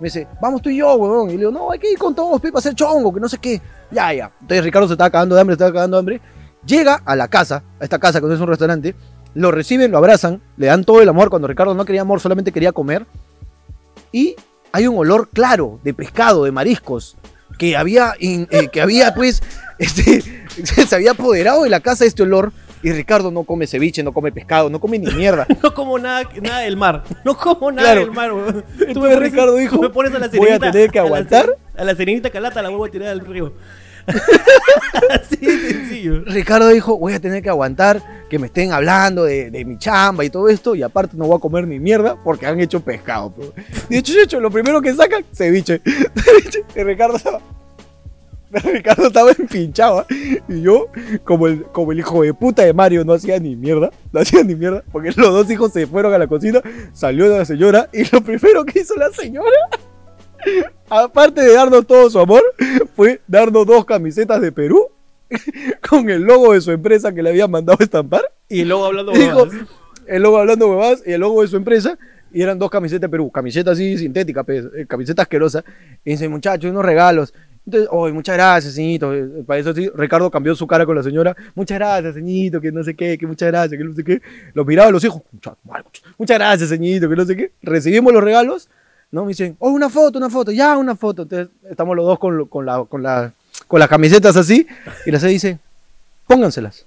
Me dice, vamos tú y yo, huevón. Y le digo, no, hay que ir con todos, Pepe, a hacer chongo, que no sé qué. Ya, ya. Entonces Ricardo se estaba cagando de hambre, se estaba cagando de hambre. Llega a la casa, a esta casa que no es un restaurante, lo reciben, lo abrazan, le dan todo el amor cuando Ricardo no quería amor, solamente quería comer. Y hay un olor claro de pescado, de mariscos, que había, in- eh, que había pues, este, se había apoderado de la casa este olor. Y Ricardo no come ceviche, no come pescado, no come ni mierda. No como nada, nada del mar. No como nada Claro. del mar, weón. Ricardo dijo, tú me pones a la "Voy a tener que aguantar". A la serenita calata la vuelvo a tirar al río. Así de sencillo. Ricardo dijo, voy a tener que aguantar que me estén hablando de, de mi chamba y todo esto, y aparte no voy a comer ni mierda porque han hecho pescado. pues. De hecho, de hecho, lo primero que sacan, ceviche. Ceviche. Y Ricardo estaba... Ricardo estaba empinchado, ¿eh? y yo, como el, como el hijo de puta de Mario, no hacía ni mierda, no hacía ni mierda, porque los dos hijos se fueron a la cocina, salió la señora, y lo primero que hizo la señora, aparte de darnos todo su amor, fue darnos dos camisetas de Perú, con el logo de su empresa que le había mandado estampar, Y luego hablando y dijo, huevadas. el logo hablando huevadas y el logo de su empresa. Y eran dos camisetas de Perú, camiseta así sintética, pues, camiseta asquerosa. Y dice, muchachos, unos regalos. Entonces, oye, muchas gracias, señorito. Eh, Para eso sí, Ricardo cambió su cara con la señora. Muchas gracias, señorito, que no sé qué, que muchas gracias, que no sé qué. Los miraba a los hijos. "Mucha- Muchas gracias, señorito, que no sé qué. Recibimos los regalos, ¿no? Me dicen, oh, una foto, una foto, ya, una foto. Entonces, estamos los dos con, lo- con, la, con, la, con las camisetas así. Y la señora dice, pónganselas.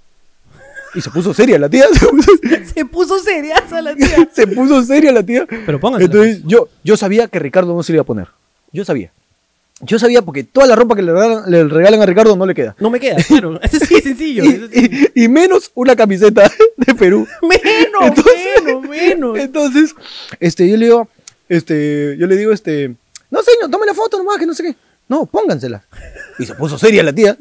Y se puso seria la tía. Se puso, Se puso seriaza la tía. se puso seria la tía. Pero pónganse. Entonces yo, yo sabía que Ricardo no se le iba a poner. Yo sabía. Yo sabía porque toda la ropa que le regalan, le regalan a Ricardo no le queda. No me queda, claro. Ese sí es sencillo. sí. Y, menos una camiseta de Perú. Menos, Entonces- menos, menos. Entonces, este, yo le digo, este, yo le digo, este, no señor, tome la foto nomás, que no sé qué. No, póngansela. Y se puso seria la tía.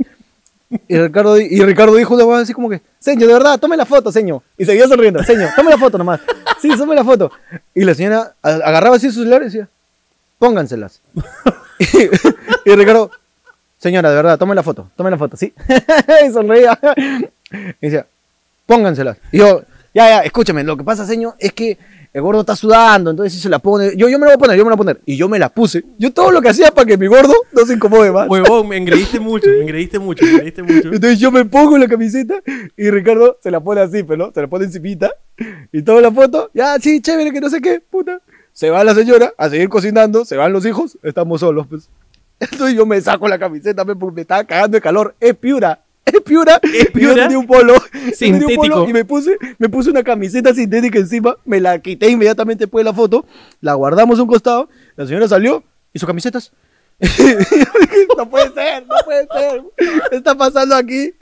Y Ricardo, y Ricardo dijo una voz así como que, señor, de verdad, tome la foto, señor. Y seguía sonriendo, señor, tome la foto nomás. Sí, tome la foto. Y la señora agarraba así su celular y decía, pónganselas. Y, Ricardo, señora, de verdad, tome la foto, tome la foto, ¿sí? y sonreía. Y decía, pónganselas. Y yo, ya, ya, escúchame, lo que pasa, señor, es que el gordo está sudando, entonces si se la pone, yo, yo me la voy a poner, yo me la voy a poner. Y yo me la puse. Yo todo lo que hacía para que mi gordo no se incomode más. Huevón, me engreíste mucho, me engreíste mucho, me engreíste mucho. Entonces yo me pongo la camiseta y Ricardo se la pone así, pero se la pone encimita y toda la foto, ya, sí, chévere, que no sé qué, puta. Se va la señora a seguir cocinando, se van los hijos, estamos solos, pues. Entonces yo me saco la camiseta, porque me estaba cagando de calor. Es piura, es piura. ¿Es Y yo Piura? tenía un polo. un Sintético. polo y me puse, me puse una camiseta sintética encima, me la quité inmediatamente después de la foto, la guardamos a un costado, la señora salió y sus camisetas. no puede ser, no puede ser. ¿Qué está pasando aquí?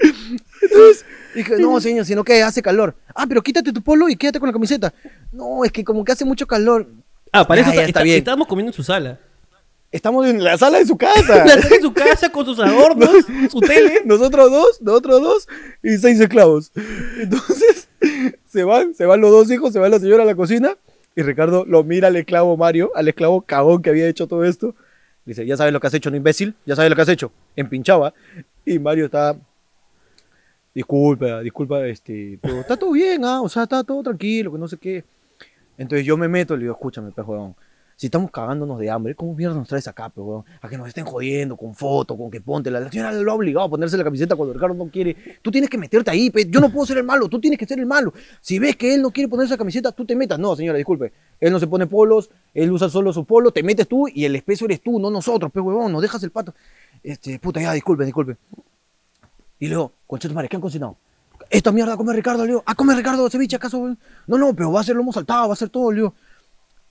Entonces dije, no, señor, sino que hace calor. Ah, pero quítate tu polo y quédate con la camiseta. No, es que como que hace mucho calor. Ah, para eso ya está, está está- bien. estábamos comiendo en su sala. Estamos en la sala de su casa. La sala en su casa con sus adornos, su tele. Nosotros dos, nosotros dos y seis esclavos. Entonces, Se van, se van los dos hijos, se va la señora a la cocina y Ricardo lo mira al esclavo Mario, al esclavo cagón que había hecho todo esto. Dice, ya sabes lo que has hecho, no imbécil, ya sabes lo que has hecho. Empinchaba. Y Mario está... Disculpa, disculpa, este, pero está todo bien, ¿ah? O sea, está todo tranquilo, que no sé qué. Entonces yo me meto y le digo, escúchame, pues, huevón. Si estamos cagándonos de hambre, ¿cómo mierda nos traes acá, pues, huevón? A que nos estén jodiendo con foto, con que ponte. La señora lo ha obligado a ponerse la camiseta cuando Ricardo no quiere. Tú tienes que meterte ahí, pues. Yo no puedo ser el malo, tú tienes que ser el malo. Si ves que él no quiere ponerse la camiseta, tú te metas. No, señora, disculpe. Él no se pone polos, él usa solo su polo, te metes tú y el espeso eres tú, no nosotros, pues, huevón. Nos dejas el pato. Este, puta, ya, disculpe, disculpe. Y luego, conchetos mares, ¿qué han cocinado? Esta mierda come Ricardo, le digo. Ah, come Ricardo ceviche, ¿acaso? No, no, pero va a ser lomo saltado, va a ser todo, le digo.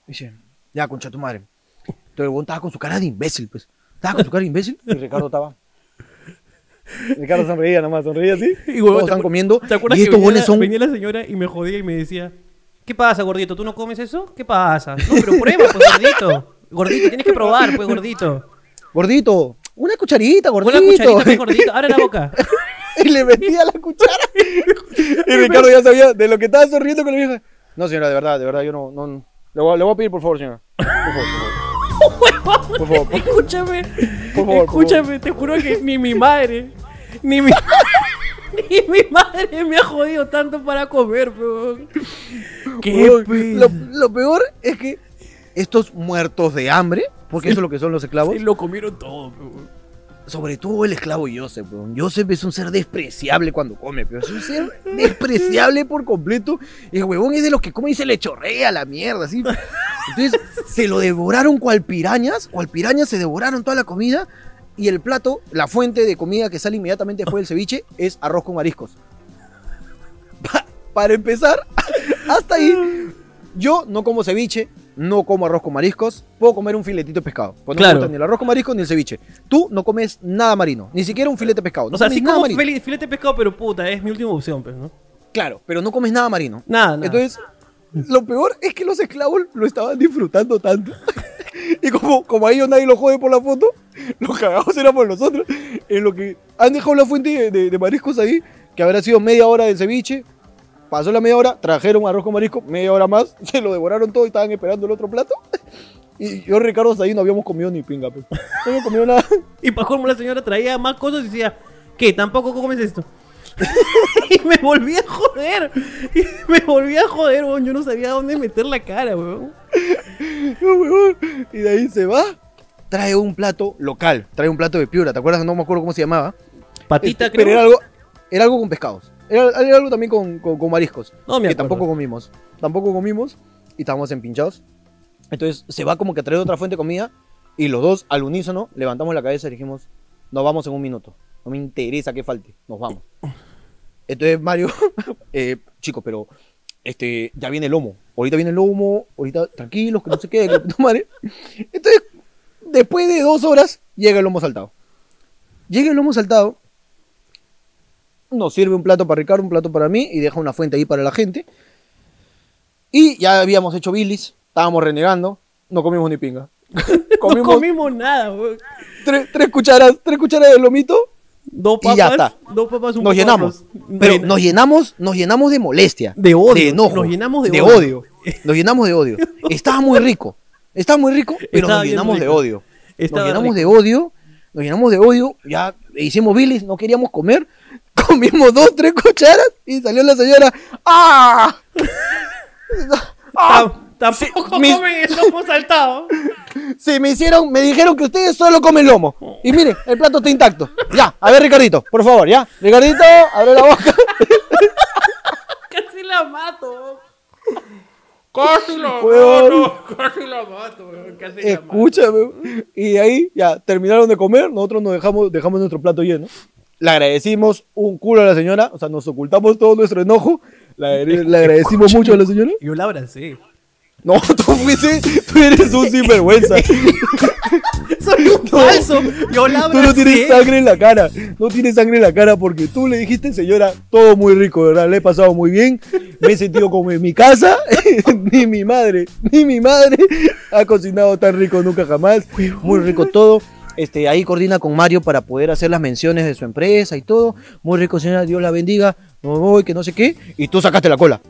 Dice, ya, concha tu madre. Entonces el huevón estaba con su cara de imbécil, pues. Estaba con su cara de imbécil y Ricardo estaba. Ricardo sonreía nomás, sonreía así. Y, huevón, Todos ¿te están comiendo. ¿Te acuerdas y que estos venía, huevones la- son. venía la señora y me jodía y me decía, ¿qué pasa, gordito? ¿Tú no comes eso? ¿Qué pasa? No, pero prueba, pues, gordito. Gordito, tienes que probar, pues, gordito. Gordito, una cucharita, gordito. Una cucharita, pues, gordito. Abre la boca. y le metía la cuchara. y Ricardo ya sabía de lo que estaba sonriendo con la vieja. No, señora, de verdad, de verdad, yo no. no le, voy, a- le voy a pedir, por favor, señora. Por favor, por favor. Por favor, por favor. Escúchame, Por favor, por escúchame, te juro que ni mi madre, ni mi, ni mi madre me ha jodido tanto para comer, weón. ¿Qué Weón, pe- lo, lo peor es que estos muertos de hambre, porque eso es lo que son los esclavos, Sí, lo comieron todo, weón. Sobre todo el esclavo Joseph, weón. Joseph es un ser despreciable cuando come, pero es un ser despreciable por completo. Y el huevón es de los que come y se le chorrea la mierda, así. Entonces, se lo devoraron cual pirañas, cual pirañas se devoraron toda la comida. Y el plato, la fuente de comida que sale inmediatamente después del ceviche, es arroz con mariscos. Pa- para empezar, hasta ahí, yo no como ceviche, no como arroz con mariscos, puedo comer un filetito de pescado. Pues no Claro. me gusta ni el arroz con mariscos ni el ceviche. Tú no comes nada marino, ni siquiera un filete de pescado. No O sea, sí como filete de pescado, pero puta, es mi última opción, pues, ¿no? Claro, pero no comes nada marino. Nada, nada. Entonces, lo peor es que los esclavos lo estaban disfrutando tanto. y como, como a ellos nadie lo jode por la foto, los cagados éramos nosotros. En lo que han dejado la fuente de, de- de mariscos ahí, que habrá sido media hora de ceviche. Pasó la media hora, trajeron arroz con marisco, media hora más, se lo devoraron todo y estaban esperando el otro plato. Y yo, Ricardo, hasta ahí no habíamos comido ni pinga. Pues. No habíamos comido nada. Y para colmo la señora traía más cosas y decía, ¿qué? ¿Tampoco comes esto? y me volví a joder. Y me volví a joder, weón. Yo no sabía dónde meter la cara, weón. No, huevón. Y de ahí se va, trae un plato local, trae un plato de piura. ¿Te acuerdas? No me acuerdo cómo se llamaba. Patita, Este, creo. Pero era algo, era algo con pescados. Era, era algo también con, con- con mariscos. No me que tampoco comimos. Tampoco comimos y estábamos empinchados. Entonces se va como que a traer otra fuente de comida y los dos al unísono levantamos la cabeza y dijimos, nos vamos en un minuto. No me interesa que falte, nos vamos. Entonces Mario, eh, chico, pero este, ya viene el lomo. Ahorita viene el lomo, ahorita tranquilos, que no sé qué, que puta madre. Entonces, después de dos horas, llega el lomo saltado. Llega el lomo saltado, nos sirve un plato para Ricardo, un plato para mí y deja una fuente ahí para la gente. Y ya habíamos hecho bilis, estábamos renegando, no comimos ni pinga. comimos No comimos nada, tres, tres cucharas, tres cucharas de lomito, Dos Y papas. ya está. Dos papas, un nos llenamos. arroz. Pero nos llenamos, nos llenamos de molestia. De odio. De enojo. Nos llenamos de de odio. odio. Nos llenamos de odio. Estaba muy rico. Estaba muy rico, pero Estaba nos llenamos de odio. Estaba nos llenamos rico. de odio. Nos llenamos de odio. Ya hicimos bilis, no queríamos comer. Comimos dos, tres cucharas y salió la señora. ¡Ah! ¡Ah! Tam- Tampoco Sí, comen el lomo saltado. Sí, me hicieron, me dijeron que ustedes solo comen lomo. Y miren, el plato está intacto. Ya, a ver, Ricardito, por favor, ya. Ricardito, abre la boca. Casi la mato. Casi la Weón. mato. Casi la mato, weón. Casi la mato. Escúchame. Y ahí ya terminaron de comer, nosotros nos dejamos, dejamos nuestro plato lleno. Le agradecimos un culo a la señora, o sea, nos ocultamos todo nuestro enojo. Le, le agradecimos mucho a la señora. Yo la abracé. No, tú fuiste, tú eres un sinvergüenza. Falso. Yo la Tú no tienes sangre en la cara. No tienes sangre en la cara porque tú le dijiste, señora, todo muy rico, ¿verdad? Le he pasado muy bien. Me he sentido como en mi casa. ni mi madre, ni mi madre ha cocinado tan rico nunca jamás. Muy rico todo. Este, ahí coordina con Mario para poder hacer las menciones de su empresa y todo. Muy rico, señora, Dios la bendiga. No voy, que no sé qué. Y tú sacaste la cola.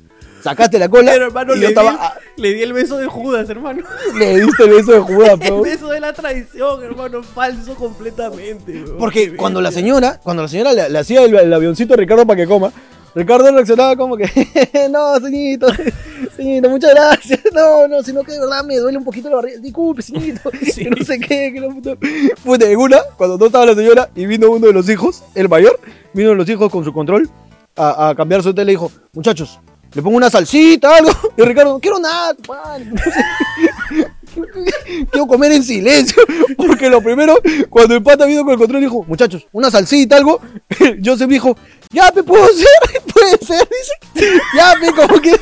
Sacaste la cola. Pero hermano, y le, yo di, ah, le di el beso de Judas, hermano. le diste el beso de Judas, El pero- beso de la traición, hermano, falso completamente. weón. Porque cuando la señora, cuando la señora le, le hacía el, el avioncito a Ricardo para que coma, Ricardo reaccionaba como que, no, señorito, señorito, muchas gracias. No, no, sino que de verdad me duele un poquito la barriga. Disculpe, señorito, Sí. que no sé qué, que no puta. Pues de una, cuando no estaba la señora y vino uno de los hijos, el mayor, vino de los hijos con su control a, a cambiar su tele y dijo, muchachos, le pongo una salsita, algo. Y Ricardo, no quiero nada, sé. Quiero comer en silencio. Porque lo primero, cuando el pata vino con el control, dijo, muchachos, una salsita, algo. Joseph dijo, ya, me puedo ser, puede ser, dice. Ya, me como que.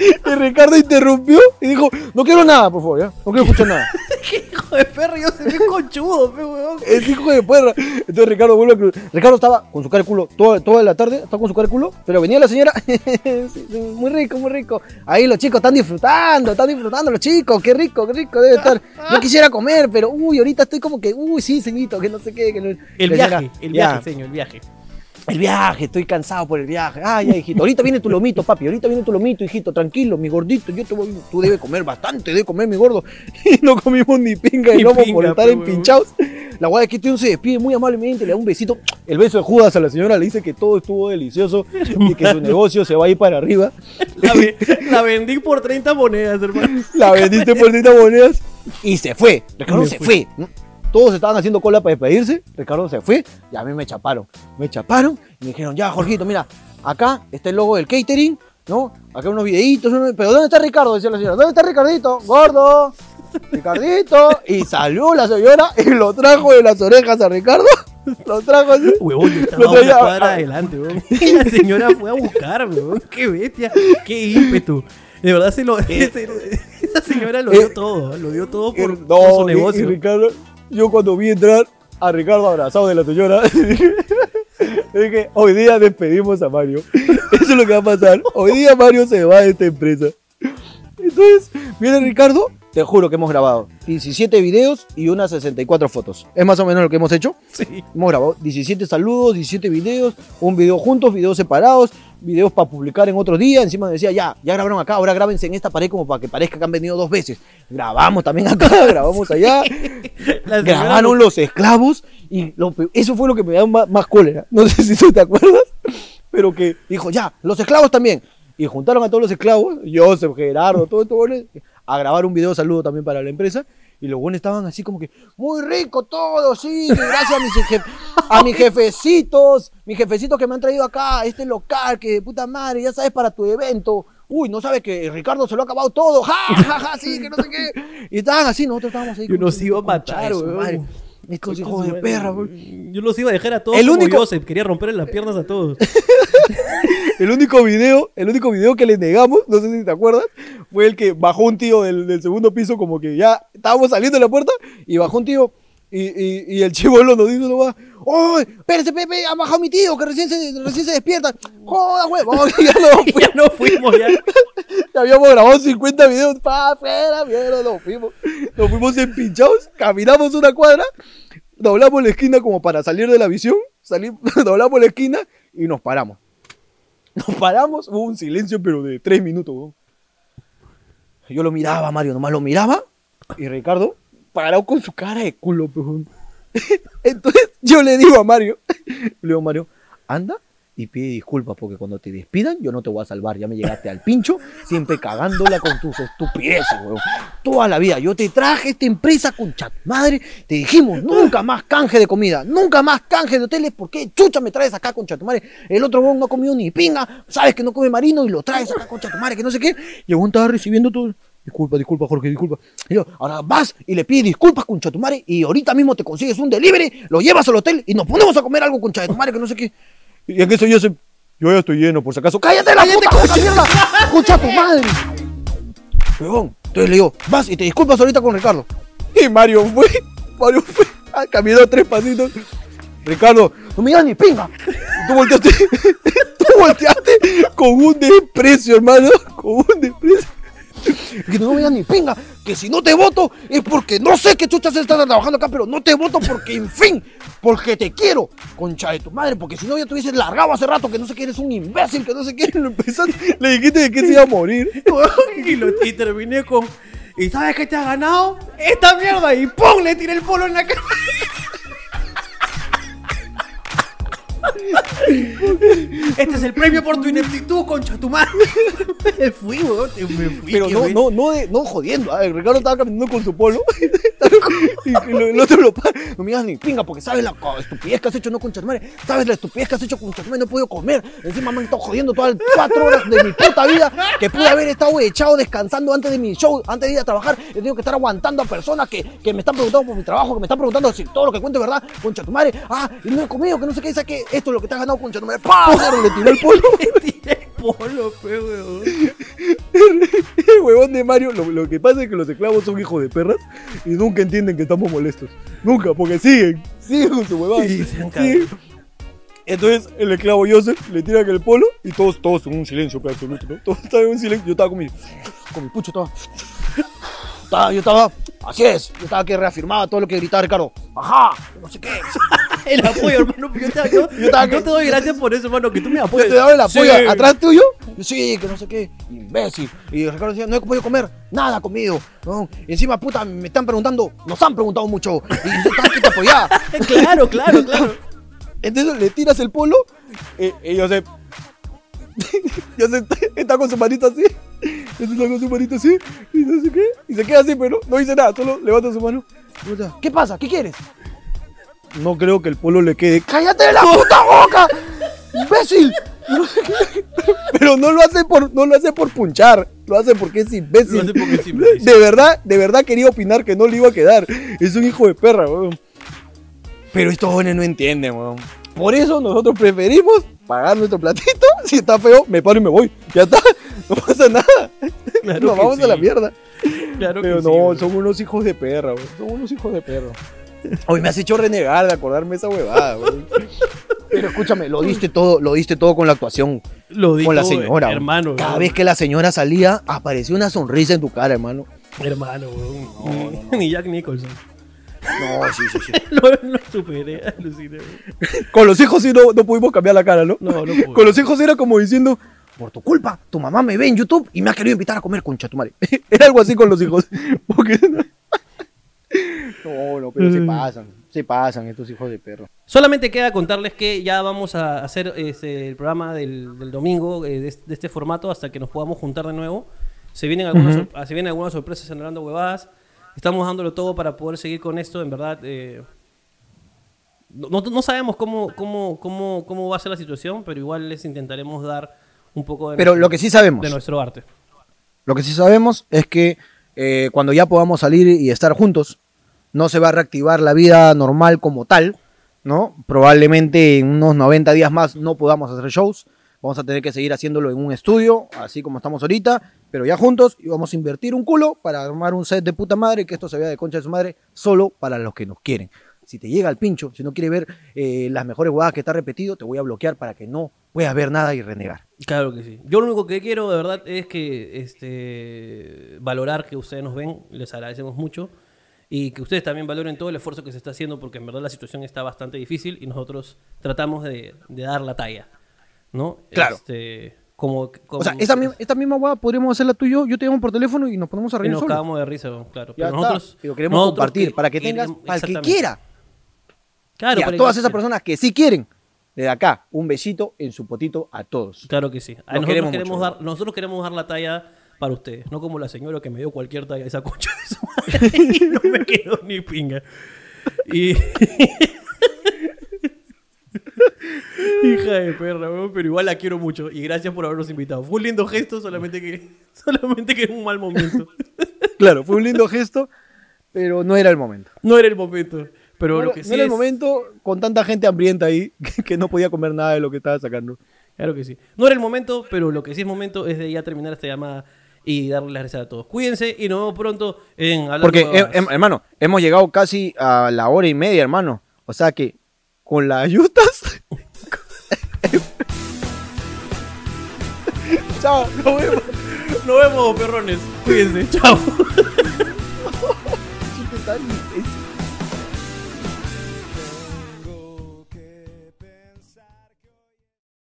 Y Ricardo interrumpió y dijo, no quiero nada, por favor, ya. No quiero escuchar nada. Qué hijo de perro, yo se ve conchudo, pe, weón. Es hijo de perra. Entonces Ricardo vuelve a cruzar. Ricardo estaba con su cara de culo toda, toda la tarde, estaba con su cara de culo, pero venía la señora. Muy rico, muy rico. Ahí los chicos están disfrutando, están disfrutando los chicos. Qué rico, qué rico debe estar. Yo quisiera comer, pero uy, ahorita estoy como que, uy, sí, señorito, que no sé qué. Que no- El viaje, señora, el "Ya, viaje, señor, el viaje. El viaje, estoy cansado por el viaje. Ay, ya, hijito. Ahorita viene tu lomito, papi. Ahorita viene tu lomito, hijito. Tranquilo, mi gordito. Yo te voy, tú debes comer bastante, debes comer, mi gordo. Y no comimos ni pinga y lomo por estar empinchados. La guay es que este se despide muy amablemente, le da un besito. El beso de Judas a la señora le dice que todo estuvo delicioso y que su negocio se va a ir para arriba. La, ve- la vendí por 30 monedas, hermano. La vendiste por 30 monedas y se fue. Ricardo se fui. fue. Todos estaban haciendo cola para despedirse. Ricardo se fue y a mí me chaparon. Me chaparon y me dijeron, ya, Jorgito, mira, acá está el logo del catering, ¿no? Acá unos videitos, unos- pero ¿dónde está Ricardo? Decía la señora, ¿dónde está Ricardito? Gordo. Ricardito. Y salió la señora y lo trajo de las orejas a Ricardo. Lo trajo así. Huevón, yo estaba Lo traía- una cuadra adelante, weón. Y la señora fue a buscarme, weón. Qué bestia, qué ímpetu. De verdad, se lo, se- esa señora lo dio Eh, todo, lo dio todo por, No, por su y- negocio. y Ricardo, yo cuando vi entrar a Ricardo abrazado de la señora, dije, hoy día despedimos a Mario. Eso es lo que va a pasar. Hoy día Mario se va de esta empresa. Entonces, viene Ricardo, te juro que hemos grabado 17 videos y unas 64 fotos. Es más o menos lo que hemos hecho. Sí. Hemos grabado 17 saludos, 17 videos, un video juntos, videos separados, videos para publicar en otro día. Encima decía, ya, ya grabaron acá, ahora grábense en esta pared como para que parezca que han venido dos veces. Grabamos también acá, grabamos allá. Grabaron los esclavos y lo pe- eso fue lo que me dio más, más cólera. No sé si tú te acuerdas, pero que dijo, ya, los esclavos también. Y juntaron a todos los esclavos, Joseph, Gerardo, todo esto, bueno, a grabar un video saludo también para la empresa. Y los buenos estaban así como que, muy rico todo, sí, que gracias a mis, jef- a mis jefecitos, mis jefecitos que me han traído acá, a este local, que de puta madre, ya sabes, para tu evento. Uy, no sabes que Ricardo se lo ha acabado todo, ja, ja, ja, sí, que no sé qué. Y estaban así, nosotros estábamos ahí. Los que, iba a matar, weón. Estos hijos de perra, weón. Yo los iba a dejar a todos El como único- Joseph, quería romperle las piernas a todos. El único video, el único video que le negamos, no sé si te acuerdas, fue el que bajó un tío del, del segundo piso, como que ya estábamos saliendo de la puerta, y bajó un tío, y, y, y el chivolo nos dice nomás, ¡Ay! Espérese, Pepe, ha bajado mi tío, que recién se, recién se despierta. ¡Joda, huevón! Y ya no, ya no fuimos ya. ya habíamos grabado 50 videos, pa, afuera, mierda, nos fuimos. Nos fuimos empinchados, caminamos una cuadra, doblamos la esquina como para salir de la visión, salimos, doblamos la esquina y nos paramos. Nos paramos, hubo un silencio, pero de tres minutos. Yo lo miraba, Mario, nomás lo miraba, y Ricardo parado con su cara de culo. Entonces yo le digo a Mario, le digo a Mario, anda y pide disculpas porque cuando te despidan yo no te voy a salvar, ya me llegaste al pincho, siempre cagándola con tus estupideces, weón. Toda la vida yo te traje esta empresa con chat madre, te dijimos nunca más canje de comida, nunca más canje de hoteles, ¿por qué chucha me traes acá con madre? El otro weón no ha comido ni pinga, sabes que no come marino y lo traes acá con madre, que no sé qué. Y el weón estaba recibiendo todo. Disculpa, disculpa, Jorge, disculpa. Y yo, ahora vas y le pides disculpas, concha tu madre, y ahorita mismo te consigues un delivery, lo llevas al hotel y nos ponemos a comer algo, tu madre, que no sé qué. Y en eso yo se... Yo ya estoy lleno, por si acaso. ¡Cállate la puta, concha mierda! ¡Concha tu madre! Huevón. Entonces le digo, vas y te disculpas ahorita con Ricardo. Y Mario fue, Mario fue, ah, caminó tres pasitos. Ricardo, no me digas ni pinga. Tú volteaste, tú volteaste con un desprecio, hermano, con un desprecio. Que no me digas ni pinga, que si no te voto es porque no sé qué chuchas estás trabajando acá, pero no te voto porque, en fin, porque te quiero, concha de tu madre, porque si no ya te hubieses largado hace rato, que no sé qué eres un imbécil, que no sé qué. Lo le dijiste de que se iba a morir. y terminé con. ¿Y sabes qué te has ganado? ¡Esta mierda! Y ¡pum! Le tiré el polo en la cara. Este es el premio por tu ineptitud, concha tu madre. Me fui, weón. Me fui. Pero no, no, no, de- no jodiendo. A ver, Ricardo estaba caminando con su polo. y que lo- el otro lo para. No me digas ni pinga, porque sabes la estupidez que has hecho, no tu madre. Sabes la estupidez que has hecho tu madre, no he podido comer. Encima me han estado jodiendo todas las cuatro horas de mi puta vida que pude haber estado echado descansando antes de mi show, antes de ir a trabajar. He tenido que estar aguantando a personas que, que me están preguntando por mi trabajo, que me están preguntando si todo lo que cuento es verdad. Concha de tu madre. Ah, y no he comido, que no sé qué, saqué. Esto es lo que te has ganado, concha tu madre. ¡Pah! Le tiró el polo. Le tiré el polo, pe, weón. El huevón de Mario, lo, lo que pasa es que los esclavos son hijos de perras y nunca entienden que estamos molestos. Nunca, porque siguen, siguen con su huevada. Sí, Siguen. Entonces el esclavo Joseph le tira aquel polo y todos, todos en un silencio absoluto, ¿no? Todos estaban en un silencio. Yo estaba con mi, con mi pucho, estaba. Estaba- Yo estaba, así es, yo estaba que reafirmaba todo lo que gritaba Ricardo. Ajá, no sé qué. El apoyo, hermano. Yo te, yo- Yo estaba yo que- te doy gracias por eso, hermano, que tú me Yo apoyas. te daba el apoyo Sí. atrás tuyo. Yo, sí, que no sé qué, imbécil. Y Ricardo decía, no he podido comer nada comido. ¿no? Y encima, puta, me están preguntando, nos han preguntado mucho. Y yo estaba aquí te apoyaba. Claro, claro, claro. Entonces le tiras el polo eh, y yo sé. yo sé, está con su manito así. Entonces está con su manito así. Y no sé qué. Y se queda así, pero no dice nada, solo levanta su mano. ¿Qué pasa? ¿Qué quieres? No creo que el polo le quede. ¡Cállate la puta boca! ¡Imbécil! Pero no lo hace por, no lo hace por punchar. Lo hace porque es imbécil. Lo hace porque es imbécil. De verdad, de verdad quería opinar que no le iba a quedar. Es un hijo de perra, weón. Pero estos jóvenes no entienden, weón. Por eso nosotros preferimos pagar nuestro platito. Si está feo, me paro y me voy. Ya está. No pasa nada. Claro Nos que vamos a la sí. mierda. Claro Pero que no, sí, son unos hijos de perra, weón. Son unos hijos de perra. Hoy me has hecho renegar de acordarme esa huevada, weón. Pero escúchame, lo diste todo, lo diste todo con la actuación. Lo di con la señora. hermano. Cada vez que la señora salía, apareció una sonrisa en tu cara, hermano. Hermano, weón. Ni Jack Nicholson. No, sí, sí, sí. Lo, lo superé, aluciné. Con los hijos sí no, no pudimos cambiar la cara, ¿no? No, no pude. Con los hijos era como diciendo, por tu culpa, tu mamá me ve en YouTube y me ha querido invitar a comer concha tu madre. Era algo así con los hijos. Porque- No, no, pero se pasan, se pasan estos hijos de perro. Solamente queda contarles que ya vamos a hacer este, el programa del, del domingo eh, de, este- de este formato hasta que nos podamos juntar de nuevo. Se vienen algunas, se vienen algunas sorpresas en Hablando Huevadas. Estamos dándolo todo para poder seguir con esto. En verdad, eh, no, no- sabemos cómo, cómo, cómo, cómo va a ser la situación, pero igual les intentaremos dar un poco de, Pero nuestro, lo que sí sabemos, de nuestro arte. lo que sí sabemos es que eh, cuando ya podamos salir y estar juntos, no se va a reactivar la vida normal como tal, ¿no? Probablemente en unos 90 días más no podamos hacer shows. Vamos a tener que seguir haciéndolo en un estudio, así como estamos ahorita, pero ya juntos vamos a invertir un culo para armar un set de puta madre, que esto se vea de concha de su madre, solo para los que nos quieren. Si te llega al pincho, si no quieres ver eh, las mejores huevadas que está repetido, te voy a bloquear para que no puedas ver nada y renegar. Claro que sí. Yo lo único que quiero de verdad es que este valorar que ustedes nos ven, les agradecemos mucho y que ustedes también valoren todo el esfuerzo que se está haciendo porque en verdad la situación está bastante difícil y nosotros tratamos de, de dar la talla, ¿no? Claro. Este, como, como- O sea, esta, mi- esta misma hueá podríamos hacerla tú y yo, yo te llamo por teléfono y nos ponemos a y reír nos solos. cagamos de risa, claro. Pero nosotros Pero queremos nosotros compartir que- para que tengas, para el que quiera. Claro, y a todas esas personas que sí quieren, de acá, un besito en su potito a todos. Claro que sí. A nosotros, queremos dar, nosotros queremos dar la talla para ustedes, no como la señora que me dio cualquier talla esa concha de su madre y no me quedó ni pinga. Y... Hija de perra, weón, pero igual la quiero mucho y gracias por habernos invitado. Fue un lindo gesto, solamente que solamente que en un mal momento. Claro, fue un lindo gesto, pero no era el momento. No era el momento, pero no lo era- que no sí era el momento con tanta gente hambrienta ahí que, que no podía comer nada de lo que estaba sacando. Claro que sí. No era el momento, pero lo que sí es momento es de ya terminar esta llamada y darles las gracias a todos. Cuídense y nos vemos pronto en Hablando Porque, eh, em- hermano, hemos llegado casi a la hora y media, hermano. O sea que con las ayudas. Chao, nos vemos. Nos vemos, perrones. Cuídense, chao.